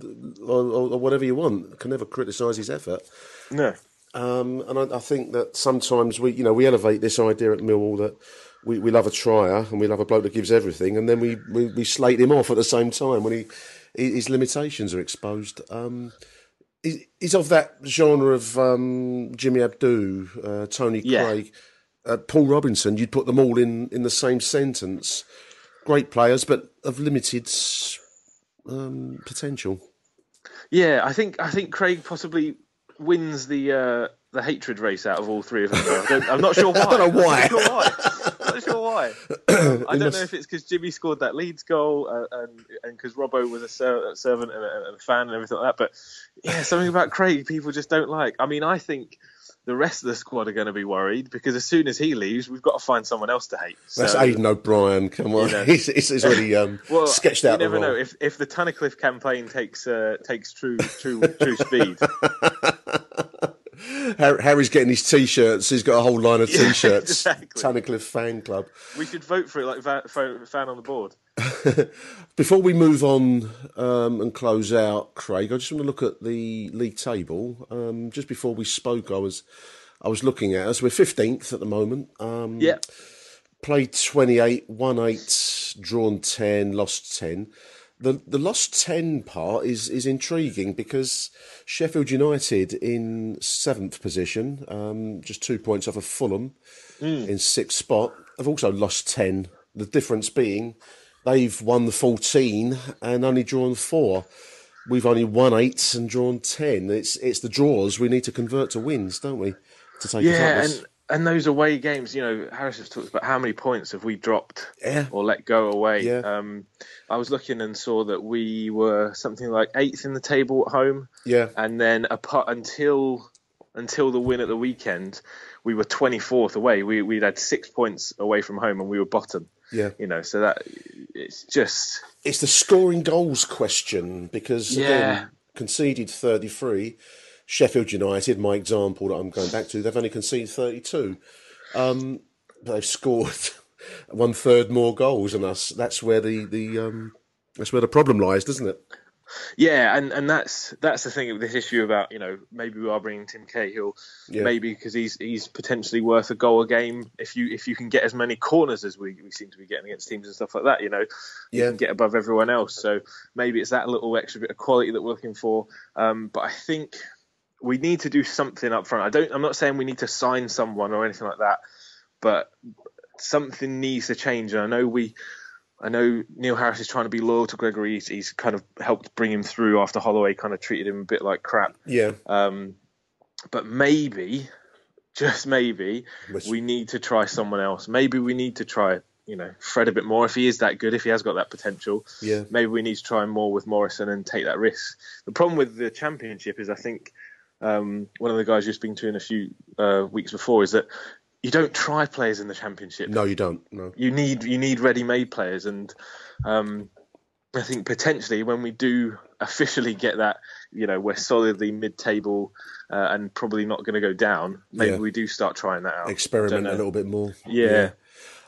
or or whatever you want can ever criticise his effort. No. Um, and I, I think that sometimes we, you know, we elevate this idea at Millwall that we, we love a trier and we love a bloke that gives everything, and then we, we, we slate him off at the same time when he his limitations are exposed. Um, he's of that genre of um, Jimmy Abdou, uh, Tony Yeah. Craig, uh, Paul Robinson. You'd put them all in, in the same sentence. Great players, but of limited um, potential. Yeah, I think I think Craig possibly wins the uh, the hatred race out of all three of them. I don't, I'm not sure why. I don't know why. Not sure why. I'm not sure why. I don't know if it's because Jimmy scored that Leeds goal uh, and and because Robbo was a, ser- a servant and a, and a fan and everything like that. But yeah, something about Craig people just don't like. I mean, I think the rest of the squad are going to be worried because as soon as he leaves, we've got to find someone else to hate. That's Aiden O'Brien. Come on, You know. he's, he's, he's already um, well, sketched out You never know if if the Tunnicliffe campaign takes uh, takes true true true speed. Har- Harry's getting his t-shirts. He's got a whole line of t-shirts. exactly. Tunnicliffe fan club. We should vote for it like va- fan on the board. Before we move on um, and close out, Craig, I just want to look at the league table. Um, just before we spoke, I was I was looking at us. We're fifteenth at the moment. Um, Yeah. Played twenty eight, won eight, drawn ten, lost ten. The the lost ten part is is intriguing because Sheffield United in seventh position, um, just two points off of Fulham in sixth spot, have also lost ten. The difference being they've won fourteen and only drawn four. We've only won eight and drawn ten. It's it's the draws we need to convert to wins, don't we? To take us yeah, up and and those away games, you know, Harris has talked about how many points have we dropped Yeah. or let go away. Yeah. Um, I was looking and saw that we were something like eighth in the table at home, yeah. and then apart until until the win at the weekend, we were 24th away. We we'd had six points away from home, and we were bottom. Yeah. You know, so that it's just It's the scoring goals question because Yeah. again, conceded 33. Sheffield United, my example that I'm going back to, they've only conceded 32. Um, they've scored one third more goals than us. That's where the the um, that's where the problem lies, doesn't it? Yeah, and, and that's that's the thing with this issue about you know maybe we are bringing Tim Cahill, Yeah. maybe because he's he's potentially worth a goal a game if you if you can get as many corners as we, we seem to be getting against teams and stuff like that, you know, you can get above everyone else. So maybe it's that little extra bit of quality that we're looking for. Um, but I think we need to do something up front. I don't. I'm not saying we need to sign someone or anything like that, but something needs to change. And I know we. I know Neil Harris is trying to be loyal to Gregory. He's, he's kind of helped bring him through after Holloway kind of treated him a bit like crap. Yeah. Um, but maybe, just maybe, Which- we need to try someone else. Maybe we need to try, you know, Fred a bit more if he is that good, if he has got that potential. Yeah. Maybe we need to try more with Morison and take that risk. The problem with the championship is, I think, um, one of the guys you're speaking to in a few uh, weeks before is that you don't try players in the championship No, you don't. No. you need you need ready-made players, and um, I think potentially when we do officially get that, you know, we're solidly mid-table uh, and probably not going to go down. Maybe Yeah. we do start trying that out. Experiment a little bit more. Yeah.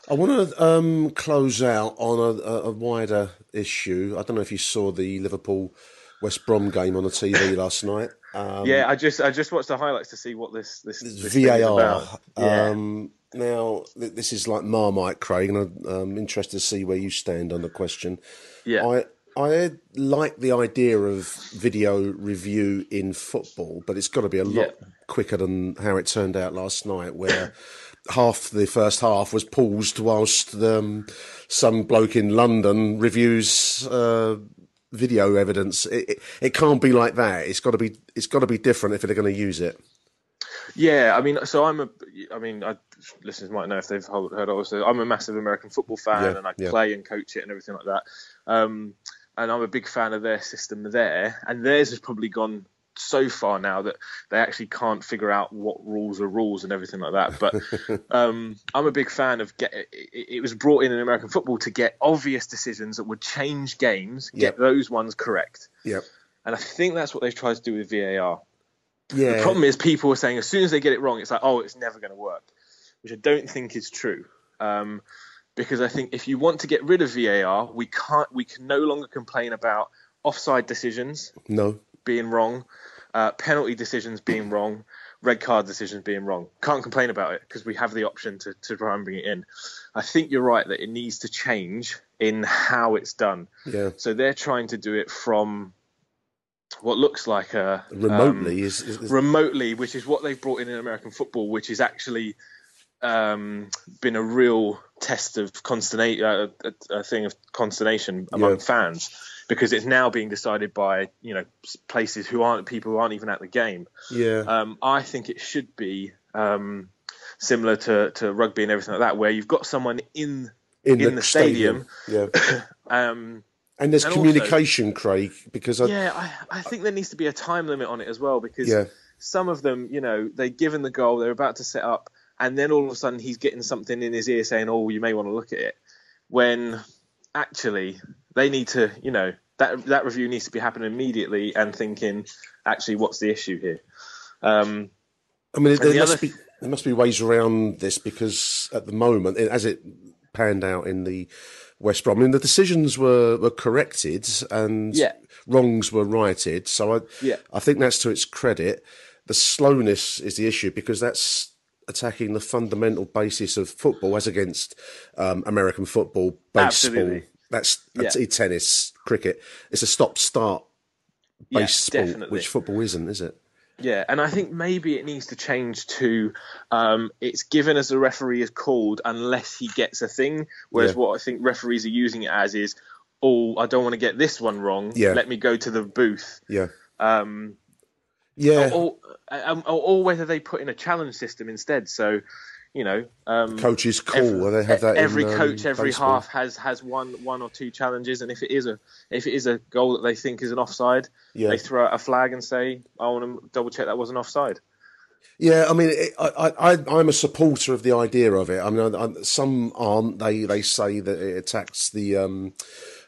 I want to um, close out on a, a wider issue. I don't know if you saw the Liverpool West Brom game on the TV last night. Um, yeah, I just I just watched the highlights to see what this this, this VAR. about. Yeah. Um, now, th- this is like Marmite, Craig, and I'm interested to see where you stand on the question. Yeah. I I like the idea of video review in football, but it's got to be a lot Yeah. quicker than how it turned out last night, where half the first half was paused whilst um, some bloke in London reviews. Uh, video evidence it, it, it can't be like that it's got to be it's got to be different if they're going to use it Yeah, I mean, so I'm a, I mean, I, listeners might know if they've heard heard of us. so I'm a massive American football fan, Yeah, and I yeah. play and coach it and everything like that. Um, and I'm a big fan of their system there, and theirs has probably gone so far now that they actually can't figure out what rules are rules and everything like that. But um, I'm a big fan of get. It, it was brought in in American football to get obvious decisions that would change games, get Yep. those ones correct. Yep. And I think that's what they've tried to do with VAR. Yeah. The problem is people are saying as soon as they get it wrong, it's like, oh, it's never going to work, which I don't think is true. Um, because I think if you want to get rid of VAR, we can't, we can no longer complain about offside decisions no. being wrong, uh, penalty decisions being wrong, red card decisions being wrong. Can't complain about it because we have the option to, to try and bring it in. I think you're right that it needs to change in how it's done. Yeah. So they're trying to do it from what looks like a Remotely um, is, is, is remotely, which is what they've brought in in American football, which is actually um, been a real test of consternation, uh, a, a thing of consternation among Yeah. fans, because it's now being decided by you know places who aren't people who aren't even at the game. yeah. Um, I think it should be um, similar to, to rugby and everything like that, where you've got someone in in, in the stadium. Yeah. Um, And there's And also- communication, Craig, because I, yeah, I, I think there needs to be a time limit on it as well because Yeah. some of them, you know, they've given the goal, they're about to set up, and then all of a sudden he's getting something in his ear saying, "Oh, you may want to look at it," when actually they need to, you know, that that review needs to be happening immediately and thinking, actually, what's the issue here? Um, I mean, there, the must other- be there must be ways around this because at the moment, as it panned out in the West Brom, I mean, the decisions were, were corrected and Yeah. wrongs were righted. So I, Yeah. I think that's to its credit. The slowness is the issue because that's attacking the fundamental basis of football as against um, American football, baseball. Absolutely. That's, Yeah. tennis, cricket. It's a stop-start Yeah, based sport, which football isn't, is it? Yeah, and I think maybe it needs to change to um, it's given as a referee is called unless he gets a thing. Whereas Yeah. what I think referees are using it as is, oh, I don't want to get this one wrong. Yeah. Let me go to the booth. Yeah. Um, Yeah. or, or, or, or whether they put in a challenge system instead. So, you know, um, Coaches call, they have that in, every um, coach, every baseball. half has has one one or two challenges, and if it is a if it is a goal that they think is an offside, Yeah. they throw out a flag and say, "I want to double check that was an offside." Yeah, I mean, it, I, I, I- I'm a supporter of the idea of it. I mean, I, I, some aren't. They they say that it attacks the um,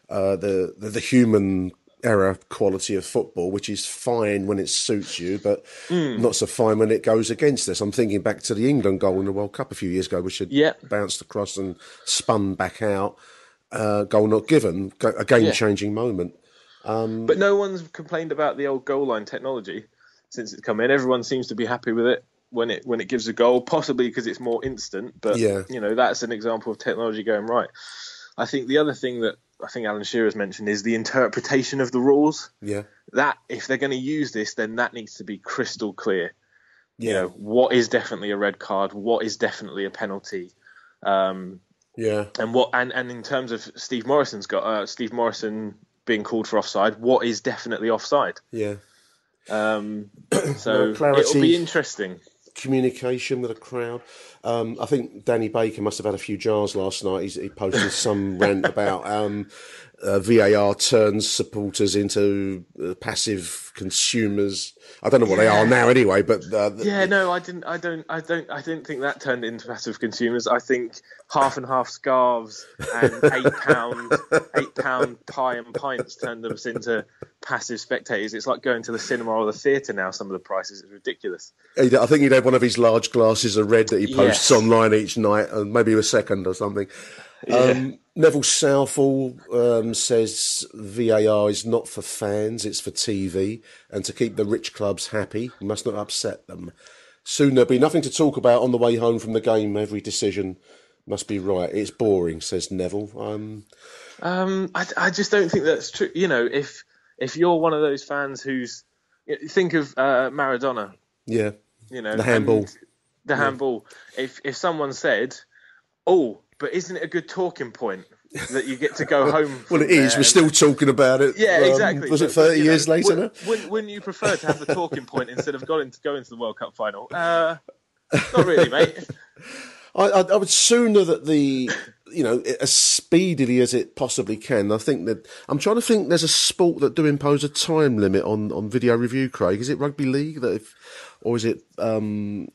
uh, the, the the human error quality of football, which is fine when it suits you, but Hmm. not so fine when it goes against us. I'm thinking back to the England goal in the World Cup a few years ago, which had Yeah. bounced across and spun back out. Uh, goal not given, a game changing moment. Um, But no one's complained about the old goal line technology since it's come in. Everyone seems to be happy with it when it when it gives a goal, possibly because it's more instant. But Yeah. you know that's an example of technology going right. I think the other thing that I think Alan Shearer's mentioned is the interpretation of the rules. yeah, That if they're going to use this, then that needs to be crystal clear. yeah, You know what is definitely a red card, what is definitely a penalty. Um, yeah. and what and, and in terms of Steve Morison's got uh, Steve Morison being called for offside, what is definitely offside? Yeah. Um, so it'll be interesting. Communication with a crowd. Um, I think Danny Baker must have had a few jars last night. He's, he posted some rant about um, uh, VAR turns supporters into uh, passive consumers. I don't know what they are now, anyway. But uh, Yeah, no, I didn't. I don't. I don't. I didn't think that turned into passive consumers. I think half and half scarves and eight pound, eight pound pie and pints turned us into passive spectators. It's like going to the cinema or the theatre now. Some of the prices is ridiculous. I think he'd have one of his large glasses of red that he posts Yes. online each night, and maybe a second or something. Um, Neville Southall um, says VAR is not for fans; it's for TV, and to keep the rich clubs happy, you must not upset them. Soon there'll be nothing to talk about on the way home from the game. Every decision must be right. It's boring, says Neville. Um, Um, I, I just don't think that's true. You know, if if you're one of those fans who's think of uh, Maradona, yeah, you know, the handball. the handball. If if someone said, "Oh, but isn't it a good talking point that you get to go home?" Well, it is. We're still talking about it. Yeah, um, exactly. Was it But- but, thirty you know, years later? wou- Wouldn't, wouldn't you prefer to have the talking point instead of going to going to the World Cup final? Uh, not really, mate. I, I, I would sooner that the, you know, as speedily as it possibly can. I think that I'm trying to think. There's a sport that do impose a time limit on, on video review. Craig, is it rugby league that, if, or is it? Um,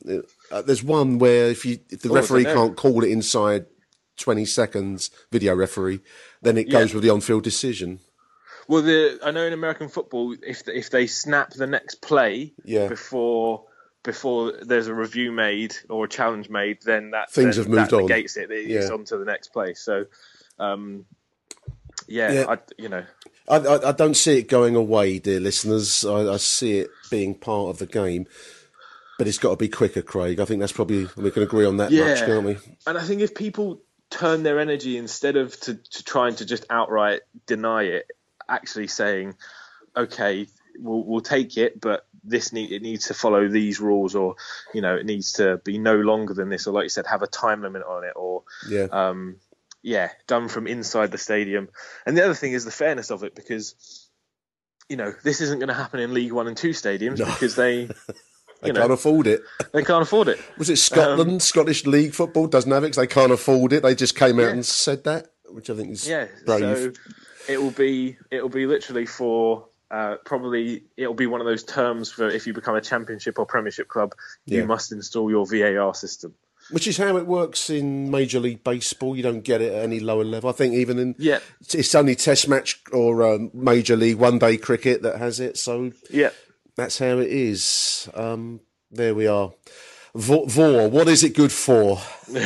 uh, there's one where if you if the Oh, referee can't call it inside 20 seconds, video referee, then it Yeah. goes with the on-field decision. Well, the I know in American football, if if they snap the next play Yeah. before before there's a review made or a challenge made, then that Things then have moved that on. negates it. It's Yeah. on to the next play. So, um, yeah, Yeah. I, you know, I, I, I don't see it going away, dear listeners. I, I see it being part of the game, but it's got to be quicker, Craig. I think that's probably we can agree on that much, can't we? And I think if people turn their energy instead of to, to trying to just outright deny it, actually saying, "Okay, we'll, we'll take it, but this need it needs to follow these rules, or you know, it needs to be no longer than this, or like you said, have a time limit on it, or Yeah. um, yeah, done from inside the stadium." And the other thing is the fairness of it, because you know this isn't going to happen in League One and Two stadiums because they. They You know, can't afford it. they can't afford it. Was it Scotland? Scottish League football doesn't have it they can't afford it. They just came out Yeah. and said that, which I think is Yeah, brave. so it will be it will be literally for uh, probably it'll be one of those terms for if you become a championship or premiership club, you must install your VAR system. Which is how it works in Major League Baseball. You don't get it at any lower level. I think even in Yeah. it's only Test match or um, Major League One Day Cricket that has it. So Yeah. That's how it is. Um, there we are. Vor, Vor, what is it good for?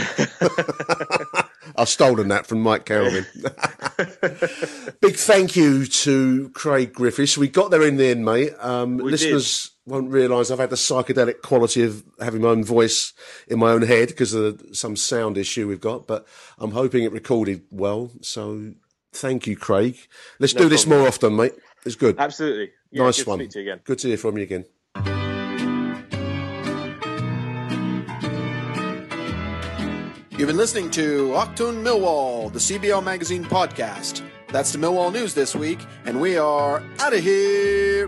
I've stolen that from Mike Calvin. Big thank you to Craig Griffiths. We got there in the end, mate. Um, listeners won't realise I've had the psychedelic quality of having my own voice in my own head because of some sound issue we've got, but I'm hoping it recorded well. So thank you, Craig. Let's No do this problem. more often, mate. It's good. Absolutely. Yeah, nice good to one. speak to you again. Good to hear from you again. You've been listening to Octoon Millwall, the CBL Magazine podcast. That's the Millwall news this week, and we are out of here.